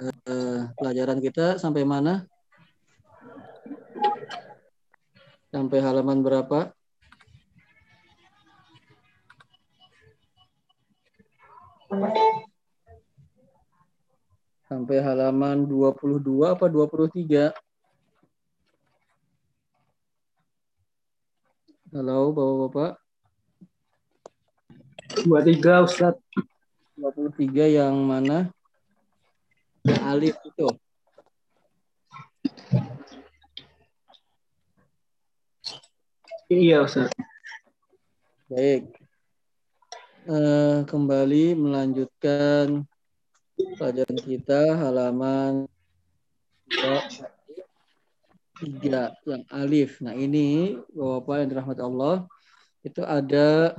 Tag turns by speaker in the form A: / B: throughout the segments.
A: uh, pelajaran kita sampai mana? Sampai halaman berapa? Sampai halaman 22 apa 23? Halo Bapak-bapak.
B: 23 Ustaz.
A: 23 yang mana? Alif itu.
B: Iya Ustaz.
A: Baik. Uh, kembali melanjutkan pelajaran kita halaman tiga yang alif. Nah ini Bapak yang dirahmati Allah itu ada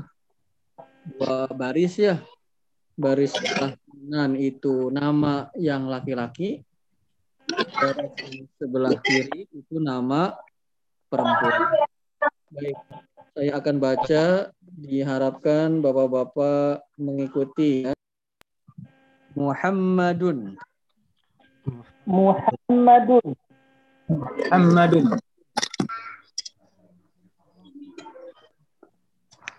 A: dua baris ya. Baris kanan itu nama yang laki-laki. Baris sebelah kiri itu nama perempuan. Baik, saya akan baca. Diharapkan bapak-bapak mengikuti. Ya. Muhammadun.
B: Muhammadun. Muhammadun.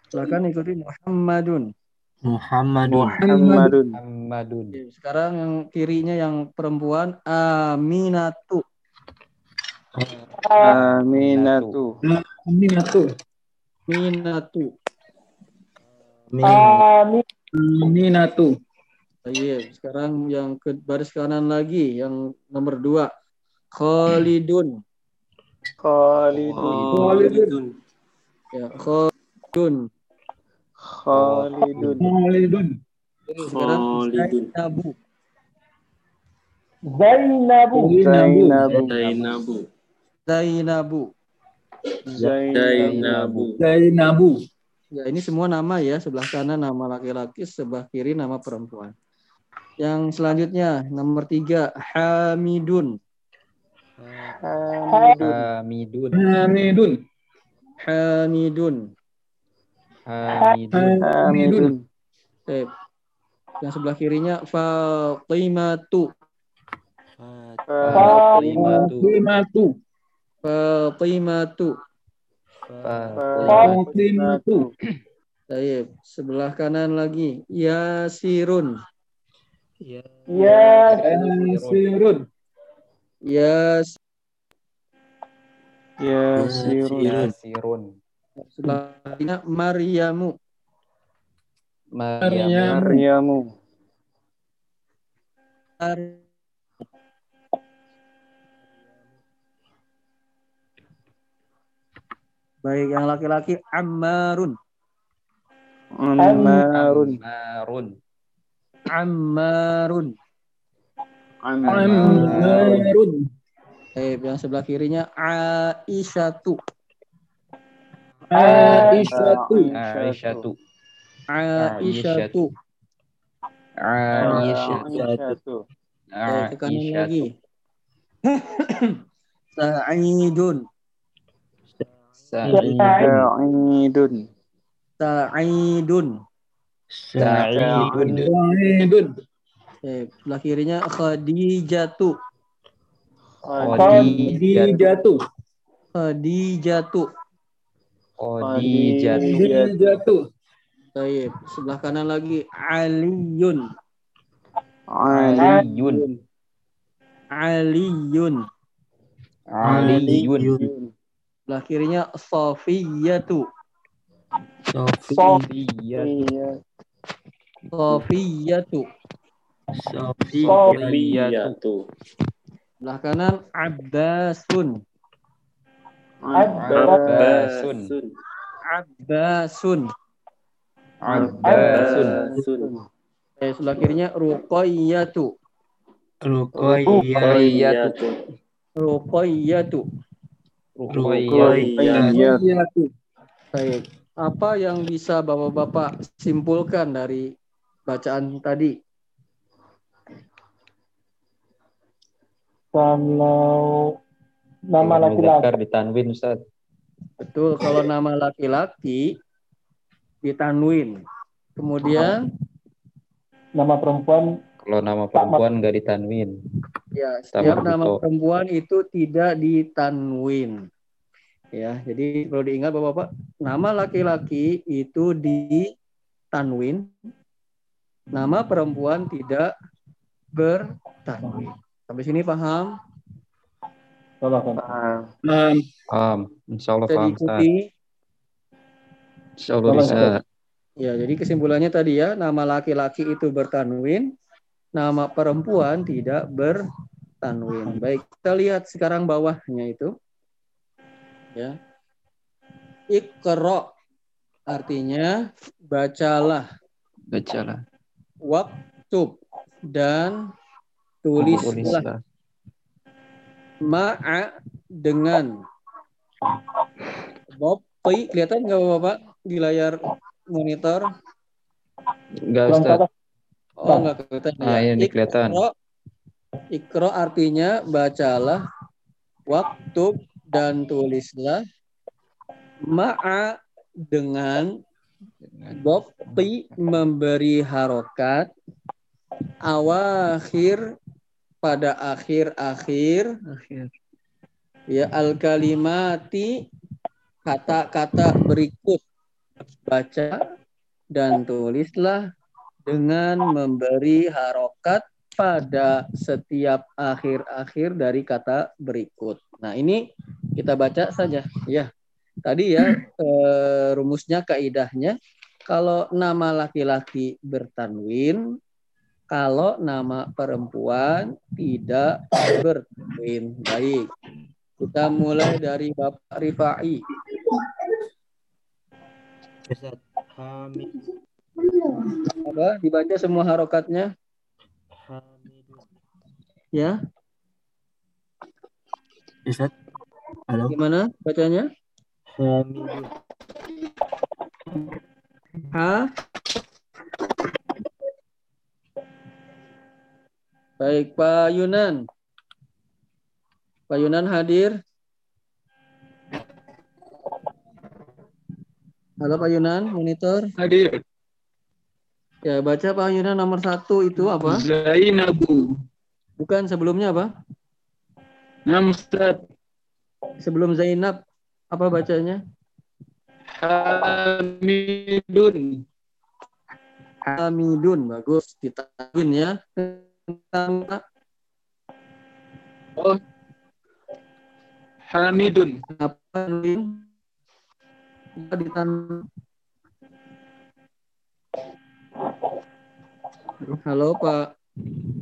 A: Silakan ikuti Muhammadun.
C: Muhammadun.
B: Muhammadun.
C: Muhammadun.
A: Sekarang yang kirinya yang perempuan Aminatu.
B: Aminatu. Aminatu.
A: Minatu.
B: Aminatu.
A: Iya, sekarang yang ke baris kanan lagi, yang nomor dua. Khalidun.
B: Khalidun. Khalidun.
A: Ya, Khalidun.
B: Khalidun. Khalidun.
A: Sekarang Zainabu.
B: Zainabu. Zainabu.
D: Zainabu.
A: Zainabu.
D: Zainabu.
B: Zainabu.
A: Ya, ini semua nama ya. Sebelah kanan nama laki-laki, sebelah kiri nama perempuan. Yang selanjutnya, nomor tiga, Hamidun.
C: Hamidun.
B: Hamidun.
A: Hamidun.
C: Hamidun.
B: Hamidun.
A: Eh, yang sebelah kirinya Fatimatu.
C: Fatimatu.
B: Fatimatu.
A: Fatimatu.
B: Fatimatu.
A: Baik, sebelah kanan lagi Yasirun.
B: Yasirun.
A: Yas
B: Yasirun.
C: Yasirun.
A: Kirinya Maryamu.
C: Maryam.
B: Maryamu.
A: Mar- Baik, yang laki-laki Ammarun.
B: Ammarun.
C: Marun.
A: Ammarun.
B: Ammarun.
A: Baik, yang sebelah kirinya Aisyatu.
B: Aisyatu.
C: Aisyatu.
A: Aisyatu.
C: Aisyatu. Aisyatu.
A: lagi. Sa'idun.
C: Sa'id.
B: Sa'idun.
A: Sa'idun.
C: Sa'idun.
B: Sa'idun.
A: Baik, sebelah kirinya Khadijatu.
C: Khadijatu.
B: Khadijatu.
C: Khadijatu.
B: Khadijatu.
A: Baik, sebelah kanan lagi Aliyun.
C: Aliyun.
A: Aliyun.
C: Aliyun.
A: Sebelah kirinya Sofiyatu.
C: Sofiyatu.
A: Sofiyatu.
C: Sofiyatu.
A: Sebelah kanan Abbasun.
C: Abbasun.
A: Abbasun.
C: Abbasun.
A: Eh, sebelah kirinya Ruqayyatu.
C: Ruqayyatu.
A: Ruqayyatu.
C: Ruqayyatu.
A: Baik. Apa yang bisa Bapak-bapak simpulkan dari bacaan tadi?
B: Kalau nama laki-laki
C: ditanwin Ustaz.
A: Betul, kalau nama laki-laki ditanwin. Kemudian
B: nama perempuan
C: Kalau nama perempuan nggak ditanwin.
A: Ya,
C: Sama
A: setiap nama
C: Buto.
A: perempuan itu tidak ditanwin. Ya, jadi perlu diingat Bapak-bapak, nama laki-laki itu ditanwin, nama perempuan tidak bertanwin. Sampai sini paham?
B: Kan?
D: Paham.
C: Paham. Insya Allah
A: Bisa
C: paham, Ustaz.
A: diikuti.
C: Insya Allah
B: Tolong,
C: bisa.
A: Ya, jadi kesimpulannya tadi ya, nama laki-laki itu bertanwin, nama perempuan tidak bertanwin. Baik, kita lihat sekarang bawahnya itu. Ya. Iqra artinya bacalah,
C: Bacalah.
A: waktub dan tulislah
C: Tulislah.
A: Ma'a dengan Bopti, kelihatan nggak Bapak di layar monitor?
C: Enggak,
B: Kurang
C: Ustaz.
A: Oh, nggak kelihatan
C: Ah,
A: ya.
C: ini kelihatan.
A: Ikro, ikro artinya bacalah, waktu dan tulislah, ma'a dengan bopti memberi harokat, awakhir pada akhir-akhir, ya al kalimati kata-kata berikut baca dan tulislah dengan memberi harokat pada setiap akhir-akhir dari kata berikut. Nah ini kita baca saja ya. Tadi ya eh, rumusnya kaidahnya kalau nama laki-laki bertanwin, kalau nama perempuan tidak bertanwin. Baik. Kita mulai dari Bapak Rifai.
E: Ustaz, Hamid,
A: Apa? Dibaca semua harokatnya ya.
E: Ustaz, halo,
A: Gimana bacanya?
E: Hamidun.
A: Ha. Baik, Pak Yunan. Pak Yunan hadir. Halo Pak Yunan, monitor.
D: Hadir.
A: Ya, baca Pak Yunan nomor satu itu apa?
D: Zainabu.
A: Bukan sebelumnya apa?
D: Nam Ustaz.
A: Sebelum Zainab, apa bacanya?
D: Hamidun.
A: Hamidun, bagus. Ditawin ya.
D: Oh. Hamidun.
A: apa? Apa ditan- Halo Pak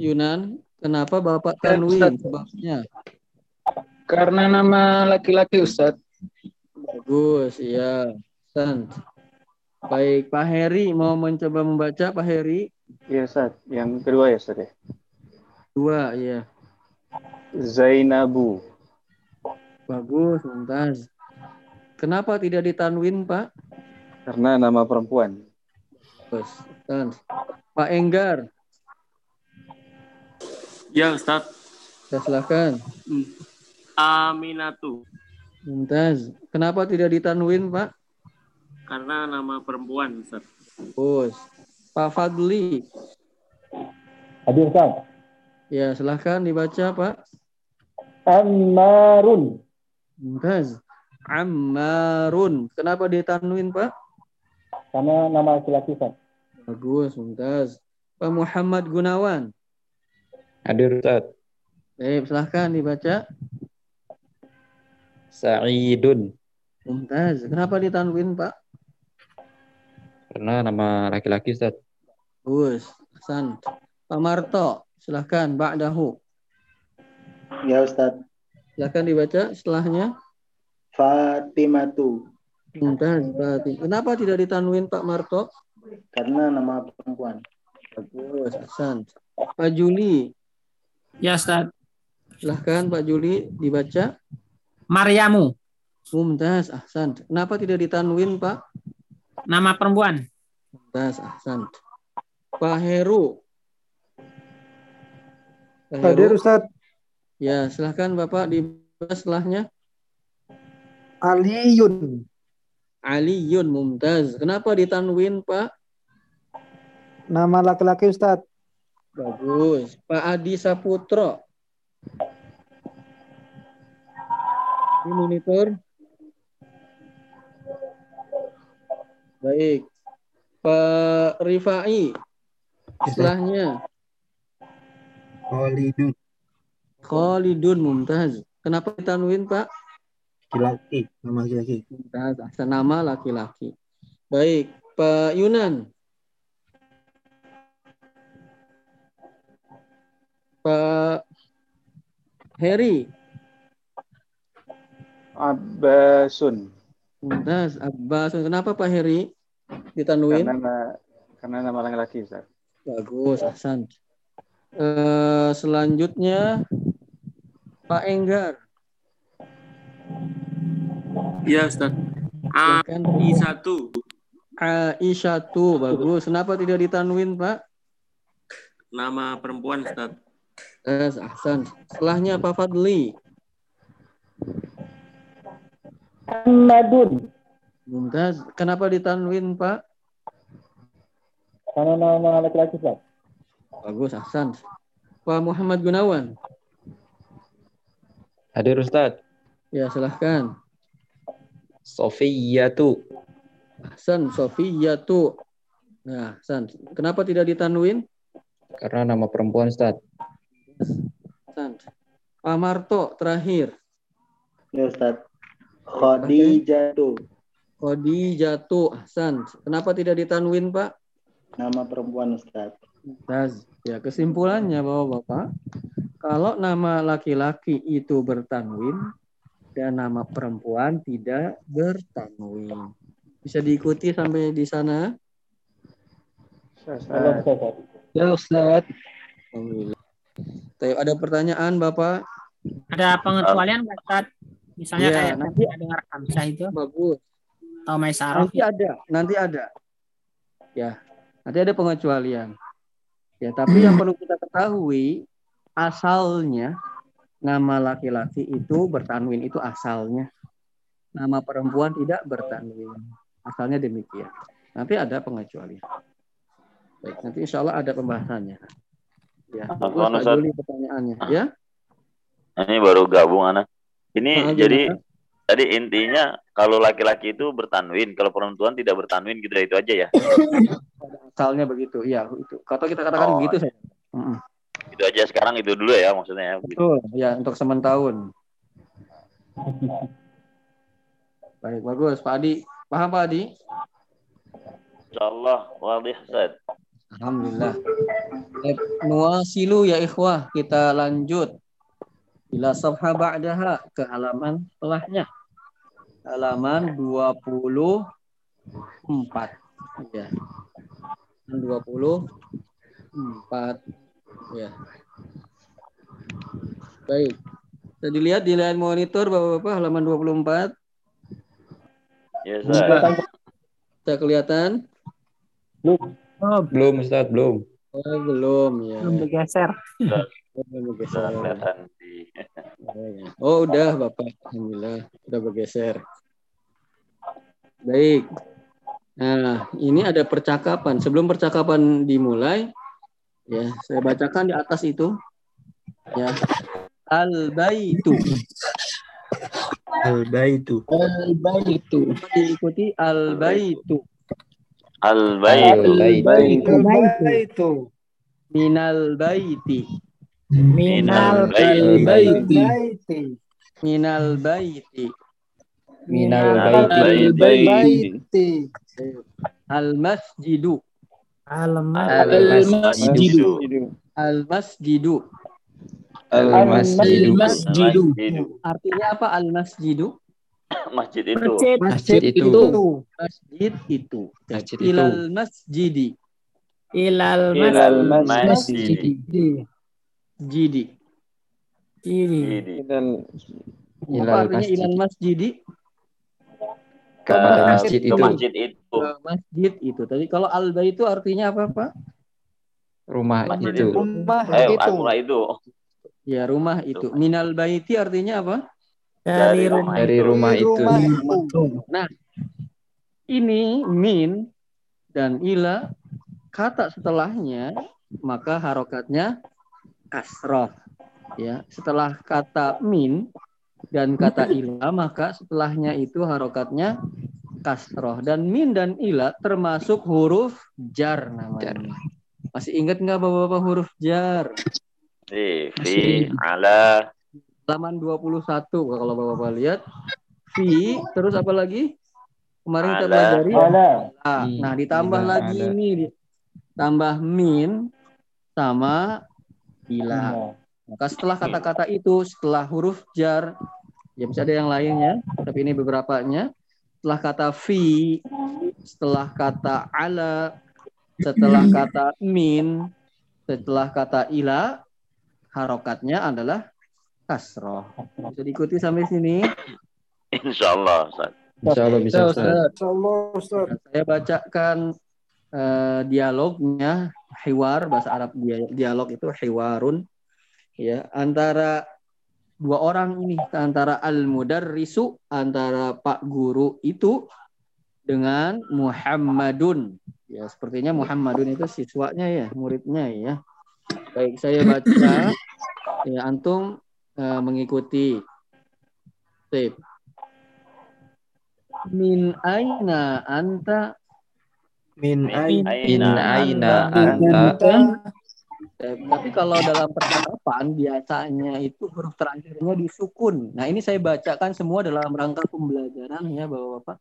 A: Yunan, kenapa Bapak Tanwin sebabnya?
D: Karena nama laki-laki Ustaz.
A: Bagus, iya. Sant. Baik, Pak Heri mau mencoba membaca Pak Heri?
C: Iya, Ustaz. Yang kedua ya, Ustaz ya.
A: Dua, iya.
C: Zainabu.
A: Bagus, mumtaz. Kenapa tidak ditanwin, Pak?
C: Karena nama perempuan.
A: Bagus. Sant. Pak Enggar,
F: Ya Ustaz.
A: saya silakan.
F: Aminatu.
A: Mumtaz. Kenapa tidak ditanwin, Pak?
F: Karena nama perempuan Ustaz.
A: Bagus. Pak Fadli.
B: Hadir Ustaz.
A: Ya, silahkan dibaca, Pak.
B: Ammarun.
A: Mumtaz. Ammarun. Kenapa ditanwin, Pak?
B: Karena nama laki-laki Ustaz.
A: Bagus, Mumtaz. Pak Muhammad Gunawan.
C: Hadir, Ustaz.
A: Baik, silahkan dibaca.
C: Sa'idun.
A: Mumtaz. Kenapa ditanwin, Pak?
C: Karena nama laki-laki, Ustaz.
A: Bagus. Hasan. Pak Marto. Silahkan, Ba'dahu.
G: Ya Ustaz.
A: Silahkan dibaca setelahnya.
G: Fatimatu.
A: Mumtaz. Berarti. Kenapa tidak ditanwin, Pak Marto?
G: Karena nama perempuan.
A: Bagus, Hasan. Pak Juli.
H: Ya Ustaz.
A: Silahkan, Pak Juli dibaca.
H: Maryamu,
A: Mumtaz, Ahsan. Kenapa tidak ditanwin, Pak?
H: nama perempuan.
A: Mumtaz, Ahsan. Pak Heru. Pak
B: Hadir
A: Heru.
B: Ustaz.
A: Ya, silahkan Bapak dibaca setelahnya.
B: Aliyun.
A: Aliyun Mumtaz. Kenapa ditanwin, Pak?
B: Nama laki-laki Ustaz.
A: Bagus. Pak Adi Saputro. Ini monitor. Baik. Pak Rifai. Istilahnya
E: Khalidun.
A: Khalidun Mumtaz. Kenapa ditanwin Pak?
E: Laki-laki. Nama laki-laki.
A: Mumtaz. Asal nama laki-laki. Baik. Pak Yunan. Pak Heri.
C: Abbasun.
A: Mumtaz. Abbas. Kenapa Pak Heri? Ditanwin?
C: Karena karena nama laki-laki, Ustaz.
A: Bagus, Hasan. Eh, selanjutnya Pak Enggar.
F: Ya Ustaz.
A: Silakan.
F: AI1.
A: Aisyah tuh bagus. Kenapa tidak ditanwin, Pak?
F: Nama perempuan Ustaz.
A: Eh, Hasan. Setelahnya Pak Fadli.
B: Madun.
A: Mumtaz. Kenapa ditanwin, Pak?
B: Karena nama laki-laki, Ustaz.
A: Bagus, Hasan. Pak Muhammad Gunawan.
C: Hadir Ustaz.
A: Ya, silahkan.
C: Sofiyatu.
A: Hasan, Sofia tuh. Nah, Hasan. Kenapa tidak ditanwin?
C: Karena nama perempuan, Ustaz.
A: Hasan. Pak Marto, terakhir.
G: Ya Ustaz. Khadijatu.
A: Khadijatu Hasan. Kenapa tidak ditanwin, Pak?
G: Nama perempuan Ustaz.
A: Mumtaz. Ya, kesimpulannya Bapak-bapak, kalau nama laki-laki itu bertanwin dan nama perempuan tidak bertanwin. Bisa diikuti sampai di sana?
B: Ustaz.
D: Ya Ustaz.
A: Alhamdulillah. Tapi ada pertanyaan, Bapak?
H: Ada pengecualian nggak Ustaz? Misalnya
A: Iya,
H: kayak
A: nanti-
H: nanti dengar Hamzah itu
A: Bagus.
H: atau Maisarof.
A: Nanti ada, nanti ada. Ya, nanti ada pengecualian. Ya, tapi yang perlu kita ketahui asalnya nama laki-laki itu bertanwin itu asalnya. Nama perempuan tidak bertanwin. Asalnya demikian. Nanti ada pengecualian. Baik, nanti insya Allah ada pembahasannya. Ya, bagus, Pak. Juli pertanyaannya. Ya,
I: Ini baru gabung anak. Ini
A: Ah,
I: jadi
A: gimana?
I: Tadi intinya kalau laki-laki itu bertanwin, kalau perempuan tidak bertanwin gitu itu aja ya.
A: asalnya begitu. Iya, itu. Kalau kita katakan
I: Oh.
A: begitu saya.
I: Itu aja sekarang itu dulu ya maksudnya ya.
A: Betul, ya untuk sementahun. Baik, bagus. Pak Adi, paham Pak Adi?
I: Insyaallah wadih.
A: Alhamdulillah. Baik, Nuwasilu ya ikhwah, kita lanjut. Bila safha ba'daha ke halaman setelahnya. Halaman 24. Ya. 24. Ya. Baik. Bisa dilihat di layar monitor Bapak-bapak halaman 24.
I: Ya Ustaz.
A: Bisa kelihatan?
C: Belum, Ustaz, belum.
A: Oh, belum ya.
H: Belum bergeser.
A: Oh,
I: Sudah kelihatan di
A: Oh, udah Bapak. Alhamdulillah udah bergeser. Baik. Nah, ini ada percakapan. Sebelum percakapan dimulai, ya, saya bacakan di atas itu. Ya. Al-baitu.
E: Al-baitu.
D: Al-baitu.
A: Diikuti al-baitu.
I: Al-bait.
E: Al-baitu.
A: Minal baiti.
I: Minal
D: baiti.
A: Minal baiti.
C: Minal
I: Al-bait.
C: baiti.
A: Al-masjidu.
H: Alamat.
I: Al-masjidu.
A: Al-masjidu.
C: Al-masjidu.
D: Al-masjidu.
A: Artinya apa al-masjidu?
I: Masjid itu.
H: Masjid.
C: Masjid itu.
A: Masjid itu.
C: Masjid itu.
A: Ilal masjidi.
H: Ilal
I: Ilal
H: masjid.
I: masjid.
A: Jidi.
H: Ini.
I: Ini.
A: Apa artinya
C: masjid.
A: ilal masjidi?
C: Kepada
I: Ke-
C: masjid
I: ke
C: itu.
I: masjid itu.
A: Ke masjid itu. Tadi kalau al itu artinya apa, Pak?
C: Rumah
I: Masjid
C: itu.
I: itu. Eh, rumah itu.
A: Ya, rumah itu. Minal baiti artinya apa?
H: Dari
I: Dari
H: rumah.
C: Dari rumah itu.
A: Ini min dan ila kata setelahnya maka harokatnya kasroh. Ya, setelah kata min dan kata ila, maka setelahnya itu harokatnya kasroh. Dan min dan ila termasuk huruf jar namanya. Masih ingat nggak bapak-bapak huruf jar?
I: Fi, fi, ala,
A: Halaman 21 kalau bapak-bapak lihat. Fi, terus apa lagi? Kemarin kita
I: Ala.
A: pelajari.
B: Ala.
A: Nah, ditambah
C: ila,
A: lagi
C: ala.
A: ini tambah min sama ila. Maka setelah kata-kata itu, setelah huruf jar, ya bisa ada yang lainnya, tapi ini beberapanya. Setelah kata fi, setelah kata ala, setelah kata min, setelah kata ila, harokatnya adalah kasroh. Bisa diikuti sampai sini.
I: insya Allah. Ustaz.
C: Insya Allah bisa Ustaz.
A: Saya bacakan eh, dialognya hiwar bahasa Arab dia dialog itu hiwarun. Ya antara dua orang ini antara al mudarrisu antara pak guru itu dengan Muhammadun. Ya sepertinya Muhammadun itu siswanya ya muridnya ya. Baik saya baca. Ya antum eh, mengikuti. Sip. Min aina anta
E: Min ain.
C: In aina anta
A: Eh, tapi kalau dalam percakapan biasanya itu huruf terakhirnya disukun. Nah ini saya bacakan semua dalam rangka pembelajaran ya bapak-bapak.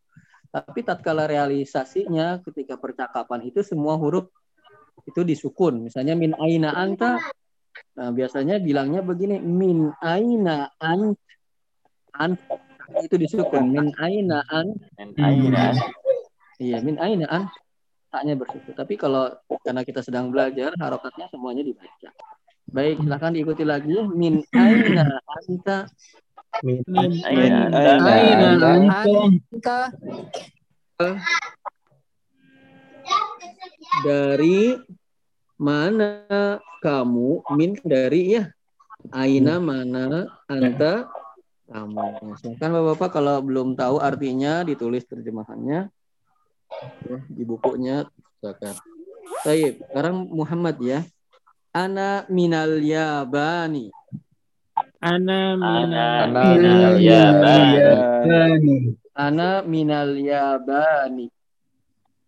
A: Tapi tatkala realisasinya ketika percakapan itu semua huruf itu disukun. Misalnya min aina anta. Nah biasanya bilangnya begini min aina ant ant itu disukun min aina ant
I: Min aina.
A: Iya, min aina an taknya bersyukur. Tapi kalau karena kita sedang belajar, harokatnya semuanya dibaca. Baik, silahkan diikuti lagi. Min aina anta
E: Min
I: Aina.
C: anta
A: dari mana kamu? Min dari ya. Aina mana anta kamu. Silahkan Bapak-bapak kalau belum tahu artinya ditulis terjemahannya ya, di bukunya silakan. Baik, sekarang Muhammad ya. Ana minal yabani.
H: ana mina
I: Ana
C: Ana
I: minal yabani.
E: Bani.
A: Ana minal yabani.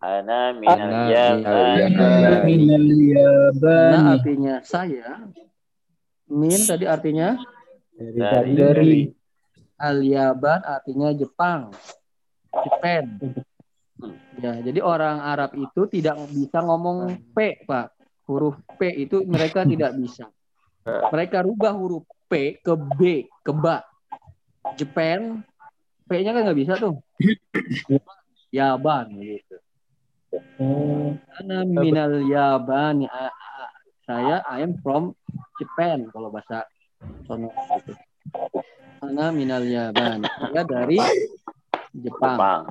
I: Ana minal
C: Ana
I: yabani.
C: minal
E: Minal yabani.
A: Ana artinya saya. Min tadi artinya
I: Dari.
E: Dari.
A: al yaban artinya Jepang. Japan. Ya, jadi orang Arab itu tidak bisa ngomong P, Pak. Huruf P itu mereka tidak bisa. Mereka rubah huruf P ke B, ke ba. Japan, P-nya kan nggak bisa tuh. Yaban gitu. Ana minal Yaban. Saya I am from Japan kalau bahasa sono gitu. Ana minal Yaban. Saya dari Jepang.
I: Jepang.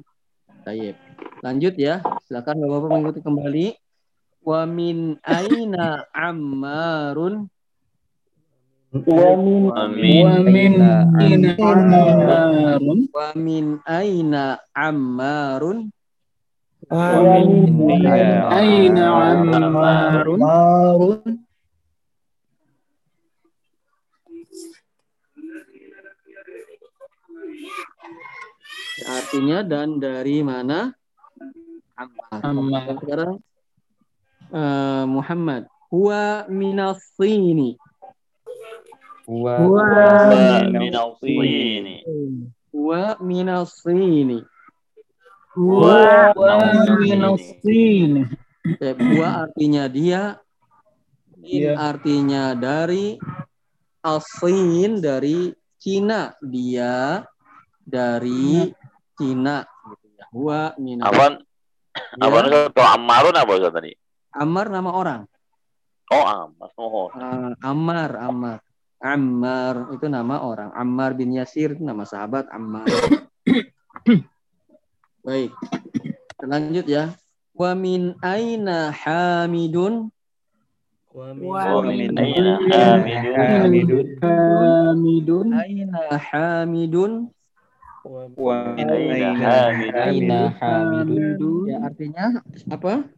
A: Baik. Lanjut ya. Silakan Bapak-bapak mengikuti kembali. Wa min aina ammarun
B: Wa min
I: Amin.
E: Wa min
C: Aina
E: Amarun.
A: wa min aina ammarun
B: wa min
E: Aina Amarun.
A: Artinya dan dari mana Ammar.
E: Ammar.
A: Sekarang eh, Muhammad huwa minas sini
C: Wa
H: Wa
I: Wa minal sini.
A: huwa minas sini
I: Wa
E: Wa
I: minal
E: minal
I: sini.
E: sin.
A: Ya, huwa artinya dia min
E: Iya.
A: artinya dari asin dari Cina dia dari Cina gitu ya. Huwa
I: Apaan?
A: Ya.
I: Apaan Ustaz? Kalau Ammarun apa Ustaz tadi?
A: Ammar nama orang.
I: Oh, Ammar. Oh.
A: Ah, Ammar, Ammar. Ammar itu nama orang. Ammar bin Yasir itu nama sahabat Ammar. Baik. Kita Lanjut ya. Wa min aina Hamidun?
I: Wa
H: wa
I: min
H: min
I: aina Hamidun.
C: Hamidun
E: Hamidun.
A: Aina Hamidun?
C: Wa
I: Min aina Hamidun.
A: Ya artinya apa?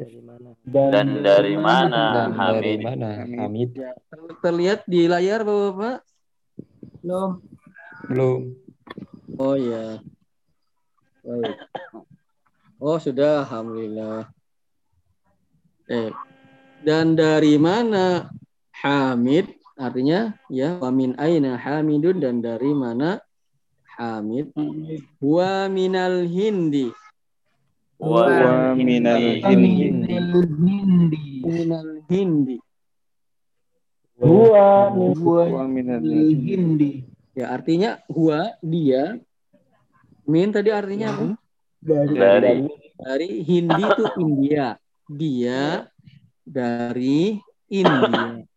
B: Dari mana?
I: Dan dari mana
C: Dan dari
I: Hamid?
C: mana Hamid?
A: Ya, ter- terlihat di layar Bapak-Bapak?
D: Belum.
C: Belum.
A: Oh ya. Baik. Oh sudah, alhamdulillah. Eh, dan dari mana Hamid? Artinya ya, wa min aina Hamidun dan dari mana Hamid? Wa minal Hindi.
I: Wa
B: minal
I: hindi.
D: Hindi.
A: Minal Hindi.
B: Huwa minal
D: Hindi.
A: Ya, artinya huwa dia. Min tadi artinya apa?
D: Dari
I: Dari
A: Dari Hindi itu India. Dia dari India.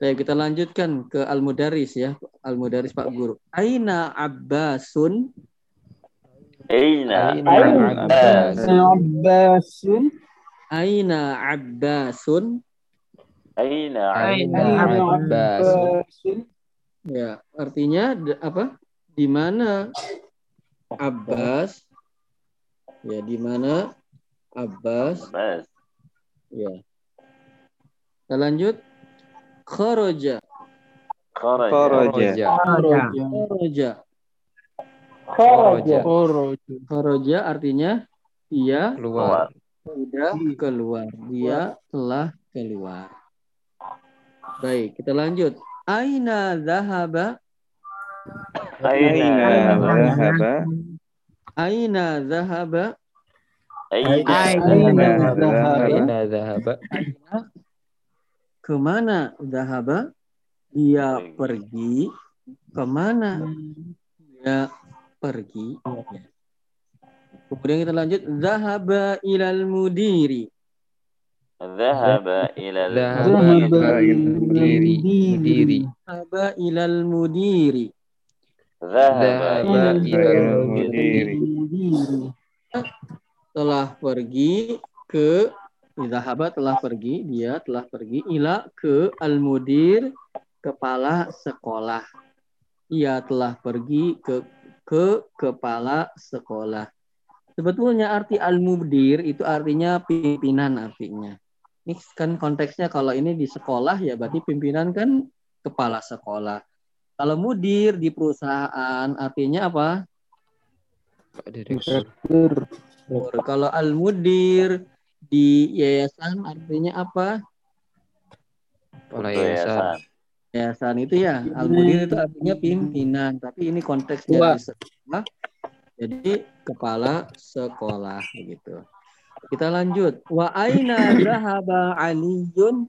A: Baik, kita lanjutkan ke Al-Mudaris ya. Al-Mudaris Pak Guru. Aina Abbasun?
I: Aina
C: Aina
I: Abbas.
D: Abbasun.
A: Aina Abbasun?
I: Aina
C: Aina
I: Abbas.
C: Abbas.
D: Abbasun.
A: Ya, artinya apa? Di mana Abbas? Ya, di mana Abbas?
I: Abbas.
A: Ya. Kita lanjut. Kharaja.
I: Kharaja.
C: Kharaja.
A: Kharaja.
C: Kharaja.
D: Kharaja.
A: Artinya dia
C: Keluar.
A: sudah keluar. Dia telah keluar. Baik, kita lanjut. Aina zahaba?
I: Aina
B: Zahaba.
A: Aina zahaba?
I: Aina
D: zahaba.
C: Aina zahaba.
A: Ke mana zahaba? Dia pergi. Ke mana dia pergi? Kemudian kita lanjut. Zahaba ilal mudiri.
D: Zahaba
C: Mudiri. Mudiri.
A: Zahaba ilal mudiri.
I: Dhahaba
C: ilal
B: mudiri.
A: Telah pergi ke Zahaba telah pergi, dia telah pergi ila ke al-mudir kepala sekolah. Ia telah pergi ke ke kepala sekolah. Sebetulnya arti al-mudir itu artinya pimpinan artinya. Ini kan konteksnya kalau ini di sekolah ya berarti pimpinan kan kepala sekolah. Kalau mudir di perusahaan artinya apa?
C: Pak Direktur.
A: Kalau al-mudir di yayasan artinya apa?
C: Kepala yayasan.
A: Yayasan itu ya, al-mudir itu artinya pimpinan, tapi ini konteksnya
D: Tua.
A: di sekolah. Jadi kepala sekolah begitu. Kita lanjut. Wa aina zahaba Aliyun?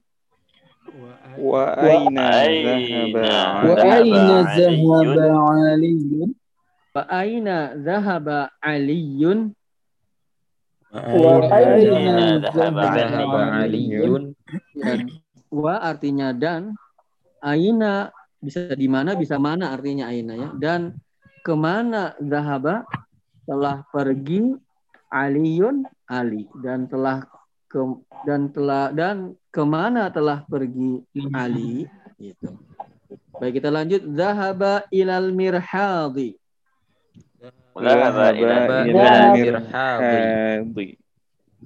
B: Wa aina zahaba
I: Aliyun?
A: Wa aina zahaba Aliyun?
D: Wa
C: Aliyun.
A: Dan wa artinya dan aina bisa di mana bisa mana artinya aina ya. Dan ke mana zahaba telah pergi Aliun Ali. Dan telah ke dan telah dan ke mana telah pergi Ali. Gitu. Baik kita lanjut. Zahaba ilal mirhadi
I: Dhahaba ila
C: Dhahaba
B: ila
C: ila
B: mirhadi.
C: mirhadi.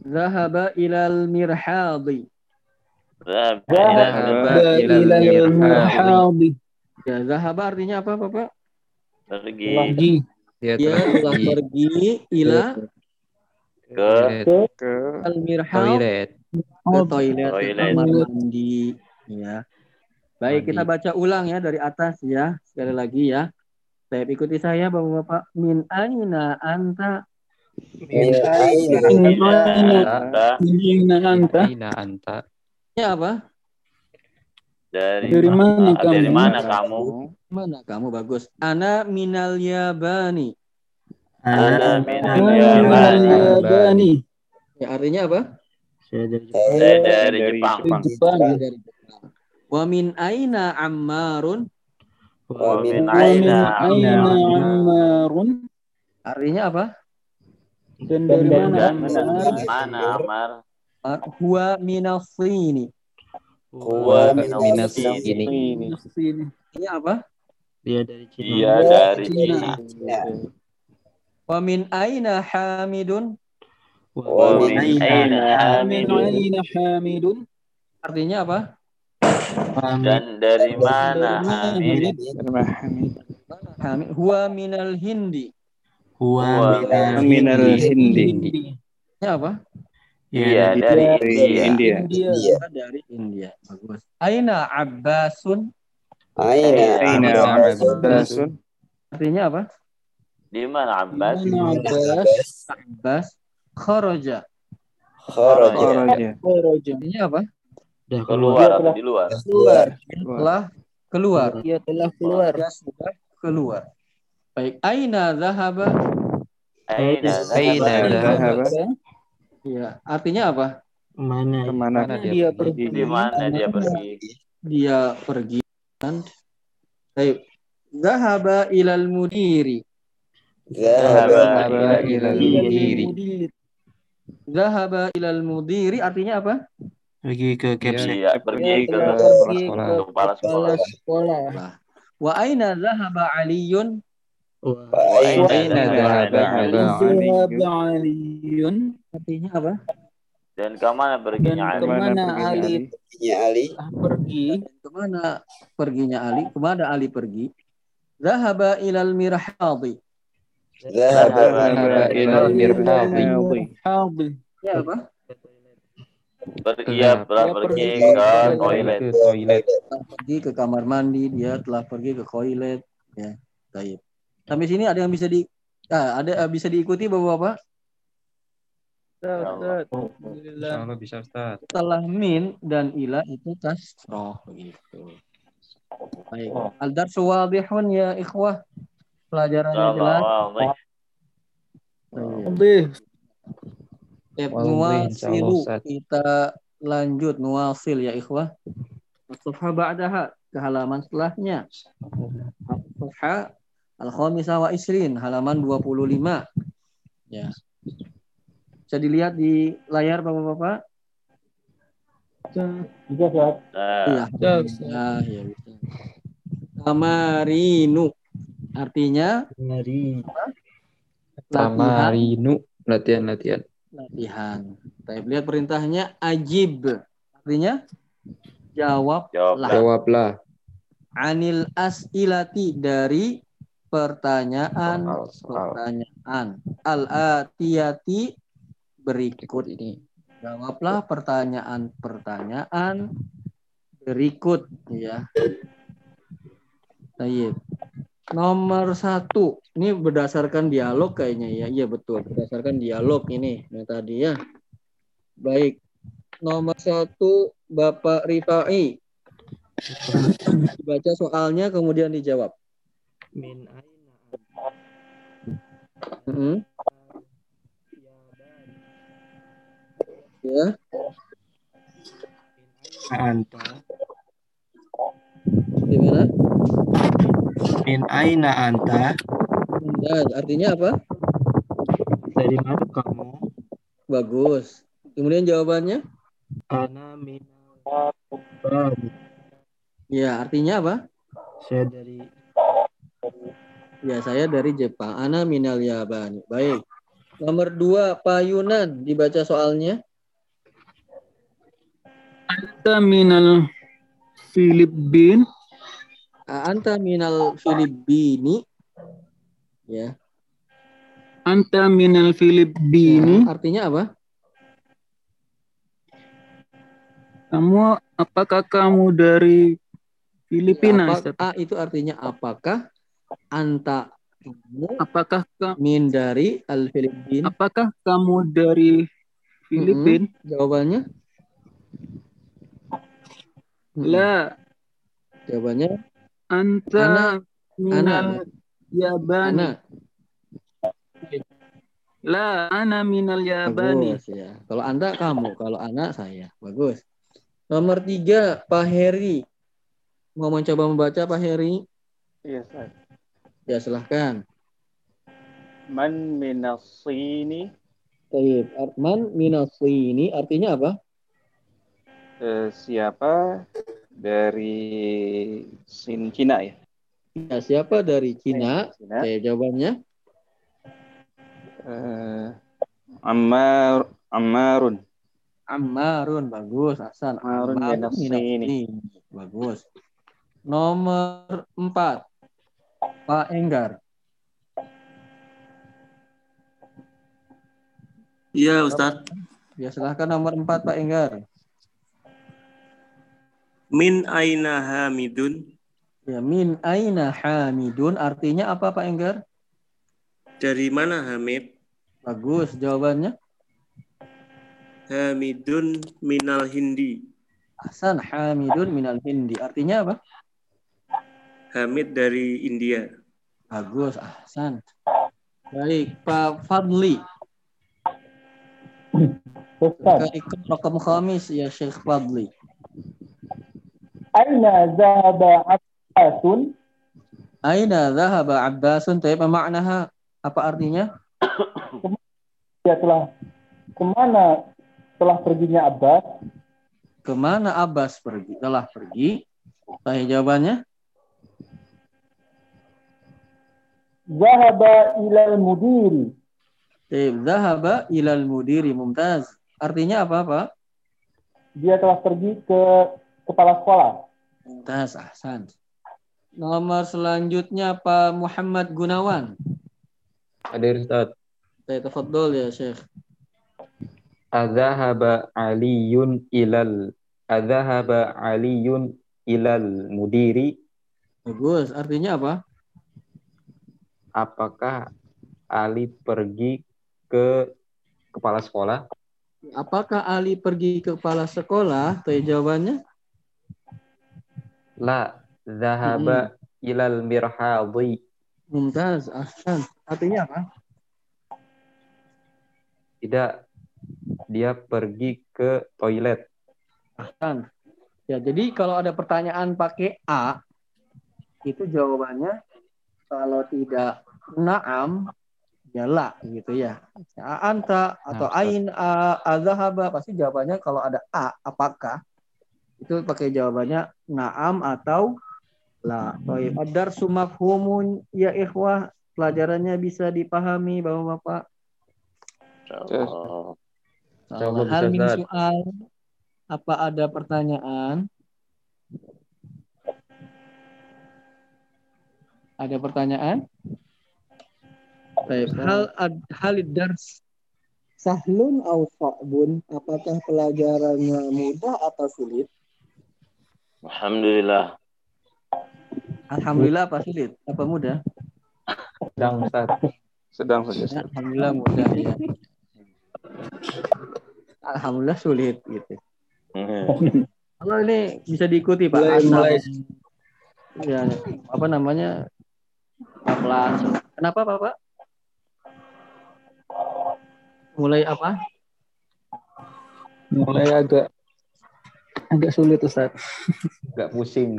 A: zahaba ilal mirhadi
I: Dhahaba
C: Dhahaba
D: ila
C: ila mirhadi.
D: al-muhadi.
A: ya zahaba artinya apa Bapak
I: pergi
D: Pergi.
C: Dia telah
A: telah
C: pergi
A: ila
I: ke
B: ke
C: toilet.
A: ke toilet, ke
I: Toilet.
A: kamar mandi ya. Baik, kita baca ulang ya dari atas ya. Sekali lagi ya. Saya ikuti saya Bapak-bapak. Min aina anta?
D: Min aina
I: anta
D: aina anta?
C: Aina anta.
A: Ini apa?
I: dari
D: Dari mana
I: Ah, dari
D: kamu?
I: mana kamu?
A: Mana kamu bagus? Ana minal yabani.
I: Ana minal
D: Min
I: Yabani.
D: al-Yabani.
A: Ya, artinya apa?
I: Saya dari
B: dari
I: Jepang.
B: Jepang.
D: Jepang.
A: Dari Jepang. Wa min aina ammarun?
D: Wamin
I: aina
D: ammar.
A: Artinya apa?
D: Dan dari mana Ammar?
A: Huwa minasini.
I: Huwa minasini.
C: Ini
A: apa?
I: Dia dari
D: Cina.
I: Dia dari Cina.
A: Wa min aina Hamidun?
I: wamin aina Hamidun?
A: Artinya apa?
I: Dan dari mana Hamid?
A: Hamid. Huwa minal Hindi.
I: Huwa
B: minal Hindi.
A: Ya apa?
I: Iya, ya, dari, dari India.
B: India.
D: India.
A: Iya, dari India. Bagus. Aina Abbasun.
B: Aina, Aina Abbasun.
A: Artinya apa?
I: Di mana Abbas?
D: Abbas.
A: Abbas. Kharaja.
B: Kharaja.
D: Kharaja.
A: Ini apa?
I: Keluar apa di luar?
D: keluar
A: Telah keluar.
D: dia telah keluar
A: Dia sudah keluar. Baik. Aina zahaba.
I: Aina zahaba?
C: zahaba?
A: Ya. Artinya apa?
H: Mana?
B: Ke
C: mana?
D: Mana dia
C: dia
D: pergi
I: Di mana dia pergi?
A: Dia pergi. kan? Baik. Zahaba ilal mudiri.
I: Zahaba
C: Zahaba ilal mudiri.
D: Mudir.
A: Zahaba ilal mudiri artinya apa?
H: pergi ke Capsek
I: iya, pergi ke
C: kepala sekolah
I: sekolah
A: wa aina dhahaba aliyun
C: wa aina
D: dhahaba aliyun
A: artinya apa
I: dan ke mana perginya Ali?
D: Ke mana Ali?
B: Perginya
D: Ali? Ah, pergi.
A: Ke mana perginya Ali? Ke mana Ali pergi? Zahaba ilal mirhadi.
C: Zahaba ilal mirhadi.
A: Ya apa?
I: Per- Ia telah
D: Dia
I: pergi
D: pergi
I: ke
D: ke
I: toilet.
C: Ke toilet.
A: Telah pergi ke kamar mandi, dia telah pergi ke toilet. Ya, baik. Sampai sini ada yang bisa di ah, ada bisa diikuti Bapak-bapak?
C: Insya Allah bisa Ustaz.
A: Setelah min dan ila itu tasroh begitu. Baik. Al-darsu wadihun ya ikhwah. Pelajarannya jelas.
C: Wadih, Allah,
A: nuwasilu. Kita lanjut nuwasil ya ikhwah. As-safha ba'daha ke halaman setelahnya. As-safha al-khamisah wa isrin halaman 25. Ya. Bisa dilihat di layar Bapak-bapak?
I: Nah,
A: Iya. Ya, ya bisa. Tamarinu artinya
D: Mari.
A: latihan
C: Tamarinu. Latihan-latihan.
A: Latihan. Baik, lihat perintahnya ajib. Artinya jawablah
I: jawablah.
C: Jawablah.
A: anil as'ilati dari pertanyaan
C: Soal, soal.
A: pertanyaan al atiyati berikut
C: ini.
A: jawablah pertanyaan-pertanyaan berikut ya Baik. Nomor satu, ini berdasarkan dialog kayaknya ya. Iya betul, berdasarkan dialog ini yang tadi ya. Baik. Nomor satu, Bapak Rifai. Baca soalnya kemudian dijawab.
H: Min aina
A: Mm-mm. Ya,
H: anta?
A: gimana?
H: Min aina anta?
A: Dan artinya apa?
H: Dari mana kamu?
A: Bagus. Kemudian jawabannya?
H: Ana min.
A: Ya, artinya apa?
H: Saya dari
A: Ya, saya dari Jepang. Ana minal Yabani. Baik. Nomor dua, payunan. Dibaca soalnya.
D: Anta minal Filipin.
A: Anta minal Filipini. Ya.
D: Anta minal Filipini.
A: Ya, Artinya apa?
D: Kamu apakah kamu dari Filipina?
A: Apa-
D: Ustaz?
A: A itu artinya apakah? Anta kamu
D: Apakah ka-
A: min dari al Filipin.
D: apakah kamu dari Filipin?
A: Jawabannya? Mm-mm.
D: La
A: Jawabannya
D: anta
A: Ana.
D: minal Yabani.
A: Ana.
D: La ana minal Yabani.
A: Bagus ya. Kalau Anda kamu, kalau anak saya. Bagus. Nomor tiga, Pak Heri. Mau mencoba membaca Pak Heri?
B: Iya, Ustaz.
A: Ya silahkan.
B: Man minasini
A: Taib. Arman minasini artinya apa?
B: eh, siapa dari Sin Cina ya?
A: Ya, siapa dari Cina?
B: Cina.
A: Saya jawabannya.
B: Eh, Ammar Ammarun.
A: Ammarun bagus Hasan.
B: Ammarun minas sini.
A: Bagus. Nomor empat Pak Enggar.
F: Iya Ustadz.
A: Ya silahkan nomor empat Pak Enggar.
F: Min aina hamidun.
A: Ya min aina hamidun artinya apa Pak Enggar?
F: Dari mana Hamid?
A: Bagus jawabannya.
F: Hamidun minal hindi.
A: Hasan hamidun minal hindi. Artinya apa?
F: Hamid dari India.
A: Bagus Ahsan. Baik Pak Fadli.
E: Ustaz,
A: Ikut rakam khamis ya Syekh Fadli.
E: Aina zahaba Abbasun?
A: Aina dhahaba Abbasun? Tapi apa maknaha? Apa artinya?
E: Dia telah ke mana telah perginya Abbas?
A: Ke mana Abbas pergi? Telah pergi. Saya jawabannya.
E: Zahaba ilal mudiri.
A: Taib dhahaba ilal mudiri mumtaz. Artinya apa, Pak?
E: Dia telah pergi ke kepala sekolah.
A: Mumtaz, ahsan. Nomor selanjutnya Pak Muhammad Gunawan.
C: Hadir Ustaz.
A: Saya tafadhol ya, Syekh.
C: Adzahaba Aliyun ilal Adzahaba Aliyun ilal mudiri.
A: Bagus. Artinya apa?
C: Apakah Ali pergi ke kepala sekolah?
A: Apakah Ali pergi ke kepala sekolah? Tanya jawabannya.
C: La zahaba ilal mirhadi.
A: Mumtaz, ahsan. Artinya apa?
C: Tidak. Dia pergi ke toilet.
A: Ahsan. Ya, jadi kalau ada pertanyaan pakai A, itu jawabannya kalau tidak naam, ya la gitu ya. Ya, Anta atau ain a azhaba pasti jawabannya kalau ada A, apakah? Itu pakai jawabannya naam atau la. Baik, adar sumafhumun ya ikhwah. Pelajarannya bisa dipahami Bapak-bapak.
I: Oh,
C: Insyaallah
A: Hal min soal. Apa ada pertanyaan? Ada pertanyaan? Baik. Hal ad, halid dars sahlun au sa'bun? Apakah pelajarannya mudah atau sulit?
I: Alhamdulillah.
A: Alhamdulillah apa sulit? Apa mudah?
C: Sedang Ustaz.
B: Sedang saja. Ustaz.
A: Alhamdulillah mudah ya. Alhamdulillah sulit gitu. Kalau ini bisa diikuti Pak
D: Mulai,
A: Asal.
D: mulai.
A: Ya, apa namanya? Pelan. Kenapa Bapak? Mulai apa?
D: Mulai agak agak sulit Ustaz.
C: Gak pusing.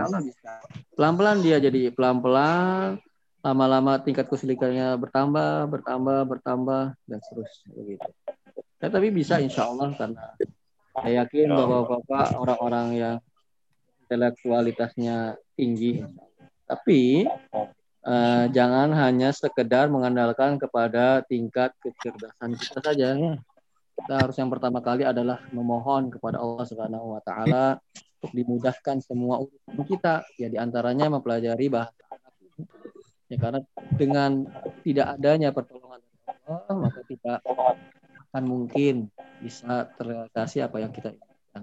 A: Pelan-pelan dia jadi pelan-pelan. Lama-lama tingkat kesulitannya bertambah, bertambah, bertambah, dan seterusnya begitu. Ya, tapi bisa insya Allah karena saya yakin bahwa Bapak orang-orang yang intelektualitasnya tinggi. Tapi eh, jangan hanya sekedar mengandalkan kepada tingkat kecerdasan kita saja ya. Kita harus yang pertama kali adalah memohon kepada Allah Subhanahu wa taala untuk dimudahkan semua urusan kita. Ya di antaranya mempelajari bahasa Arab. Ya karena dengan tidak adanya pertolongan dari Allah, maka kita akan mungkin bisa terrealisasi apa yang kita inginkan.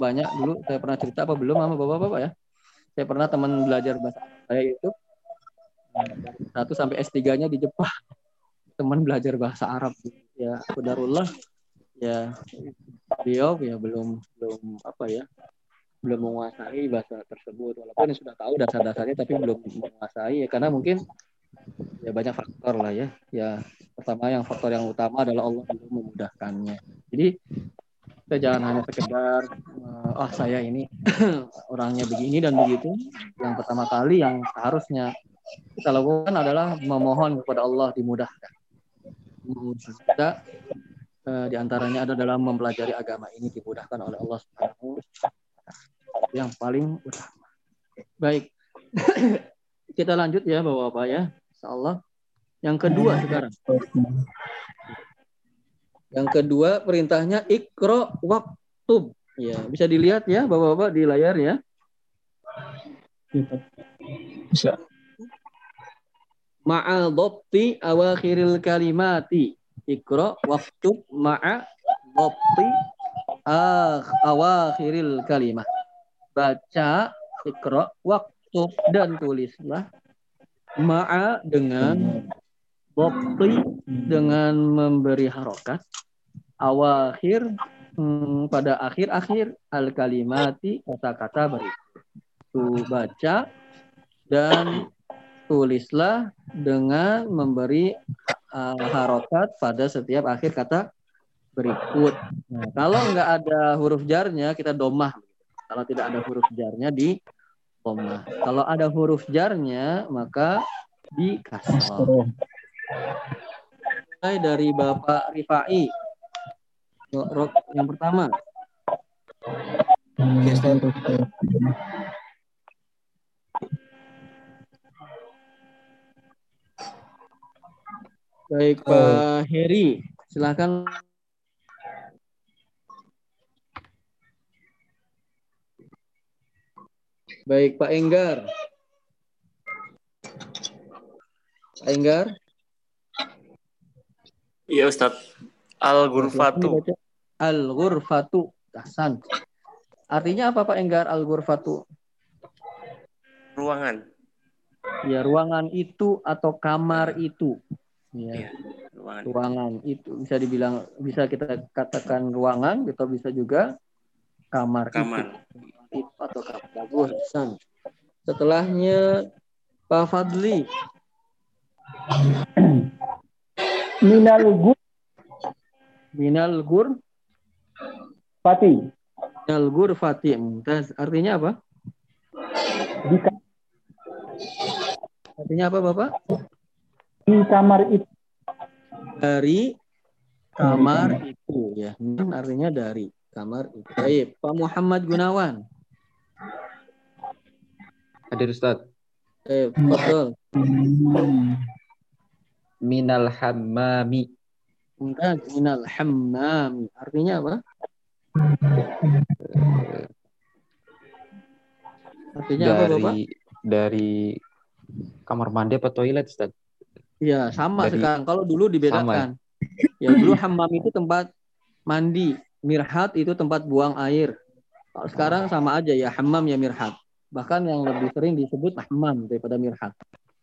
A: Banyak dulu saya pernah cerita apa belum sama bapak-bapak ya. Saya pernah teman belajar bahasa Arab saya itu satu sampai S3-nya di Jepang. Teman belajar bahasa Arab ya Qadarullah ya beliau ya belum belum apa ya belum menguasai bahasa tersebut. Walaupun sudah tahu dasar-dasarnya tapi belum menguasai ya karena mungkin ya banyak faktor lah ya. Ya pertama yang faktor yang utama adalah Allah belum memudahkannya. Jadi kita jangan hanya sekedar eh, oh saya ini orangnya begini dan begitu. Yang pertama kali yang seharusnya kita lakukan adalah memohon kepada Allah dimudahkan. Kita eh, di antaranya ada dalam mempelajari agama ini dimudahkan oleh Allah Subhanahu yang paling utama. Baik, kita lanjut ya bapak-bapak ya, Insya Allah. Yang kedua sekarang. Yang kedua perintahnya ikro waktub. Ya, bisa dilihat ya Bapak-bapak di layar ya.
D: Bisa.
A: Ma'a dhabti awakhiril kalimati. Ikro waktub ma'a dhabti akh- awakhiril kalimah. Baca ikro waktub dan tulislah ma'a dengan dhabti dengan memberi harokat awakhir hmm, pada akhir-akhir al kalimati kata-kata berikut. Tuh baca dan tulislah dengan memberi uh, harokat pada setiap akhir kata berikut. Nah, kalau nggak ada huruf jarnya kita domah. Kalau tidak ada huruf jarnya di domah. Kalau ada huruf jarnya maka di kasroh. Mulai dari Bapak Rifai. Rok yang pertama. Baik Pak Heri, silakan. Baik Pak Enggar. Pak Enggar.
F: Iya Ustadz. Al-Ghurfatu.
A: Al-Ghurfatu. Hasan. Artinya apa Pak Enggar Al-Ghurfatu?
F: Ruangan.
A: Ya, ruangan itu atau kamar itu. Ya,
F: Iya. Ruangan.
A: ruangan itu bisa dibilang bisa kita katakan ruangan atau bisa juga kamar,
F: Kamar.
A: itu. Itu atau kamar. Bagus, Hasan. Setelahnya Pak Fadli.
E: Minal gur
A: Minal gur
E: pati.
A: Minal gur Fatih. Mumtaz. Artinya apa?
E: Di, ka-
A: Artinya apa Bapak?
E: Di kamar itu.
A: Dari kamar itu ya. Min artinya dari kamar itu. Baik, Pak Muhammad Gunawan.
C: Hadir Ustaz.
A: Eh, betul.
C: Minal hammami.
A: Mumtaz. Minal hammam. Artinya apa? Artinya apa Bapak?
C: Dari dari kamar mandi apa toilet Ustaz?
A: Iya, sama
C: Dari-
A: sekarang. Kalau dulu dibedakan. Ya, dulu hammam itu tempat mandi, mirhat itu tempat buang air. Kalau sekarang sama aja ya hammam ya mirhat. Bahkan yang lebih sering disebut hammam daripada mirhat.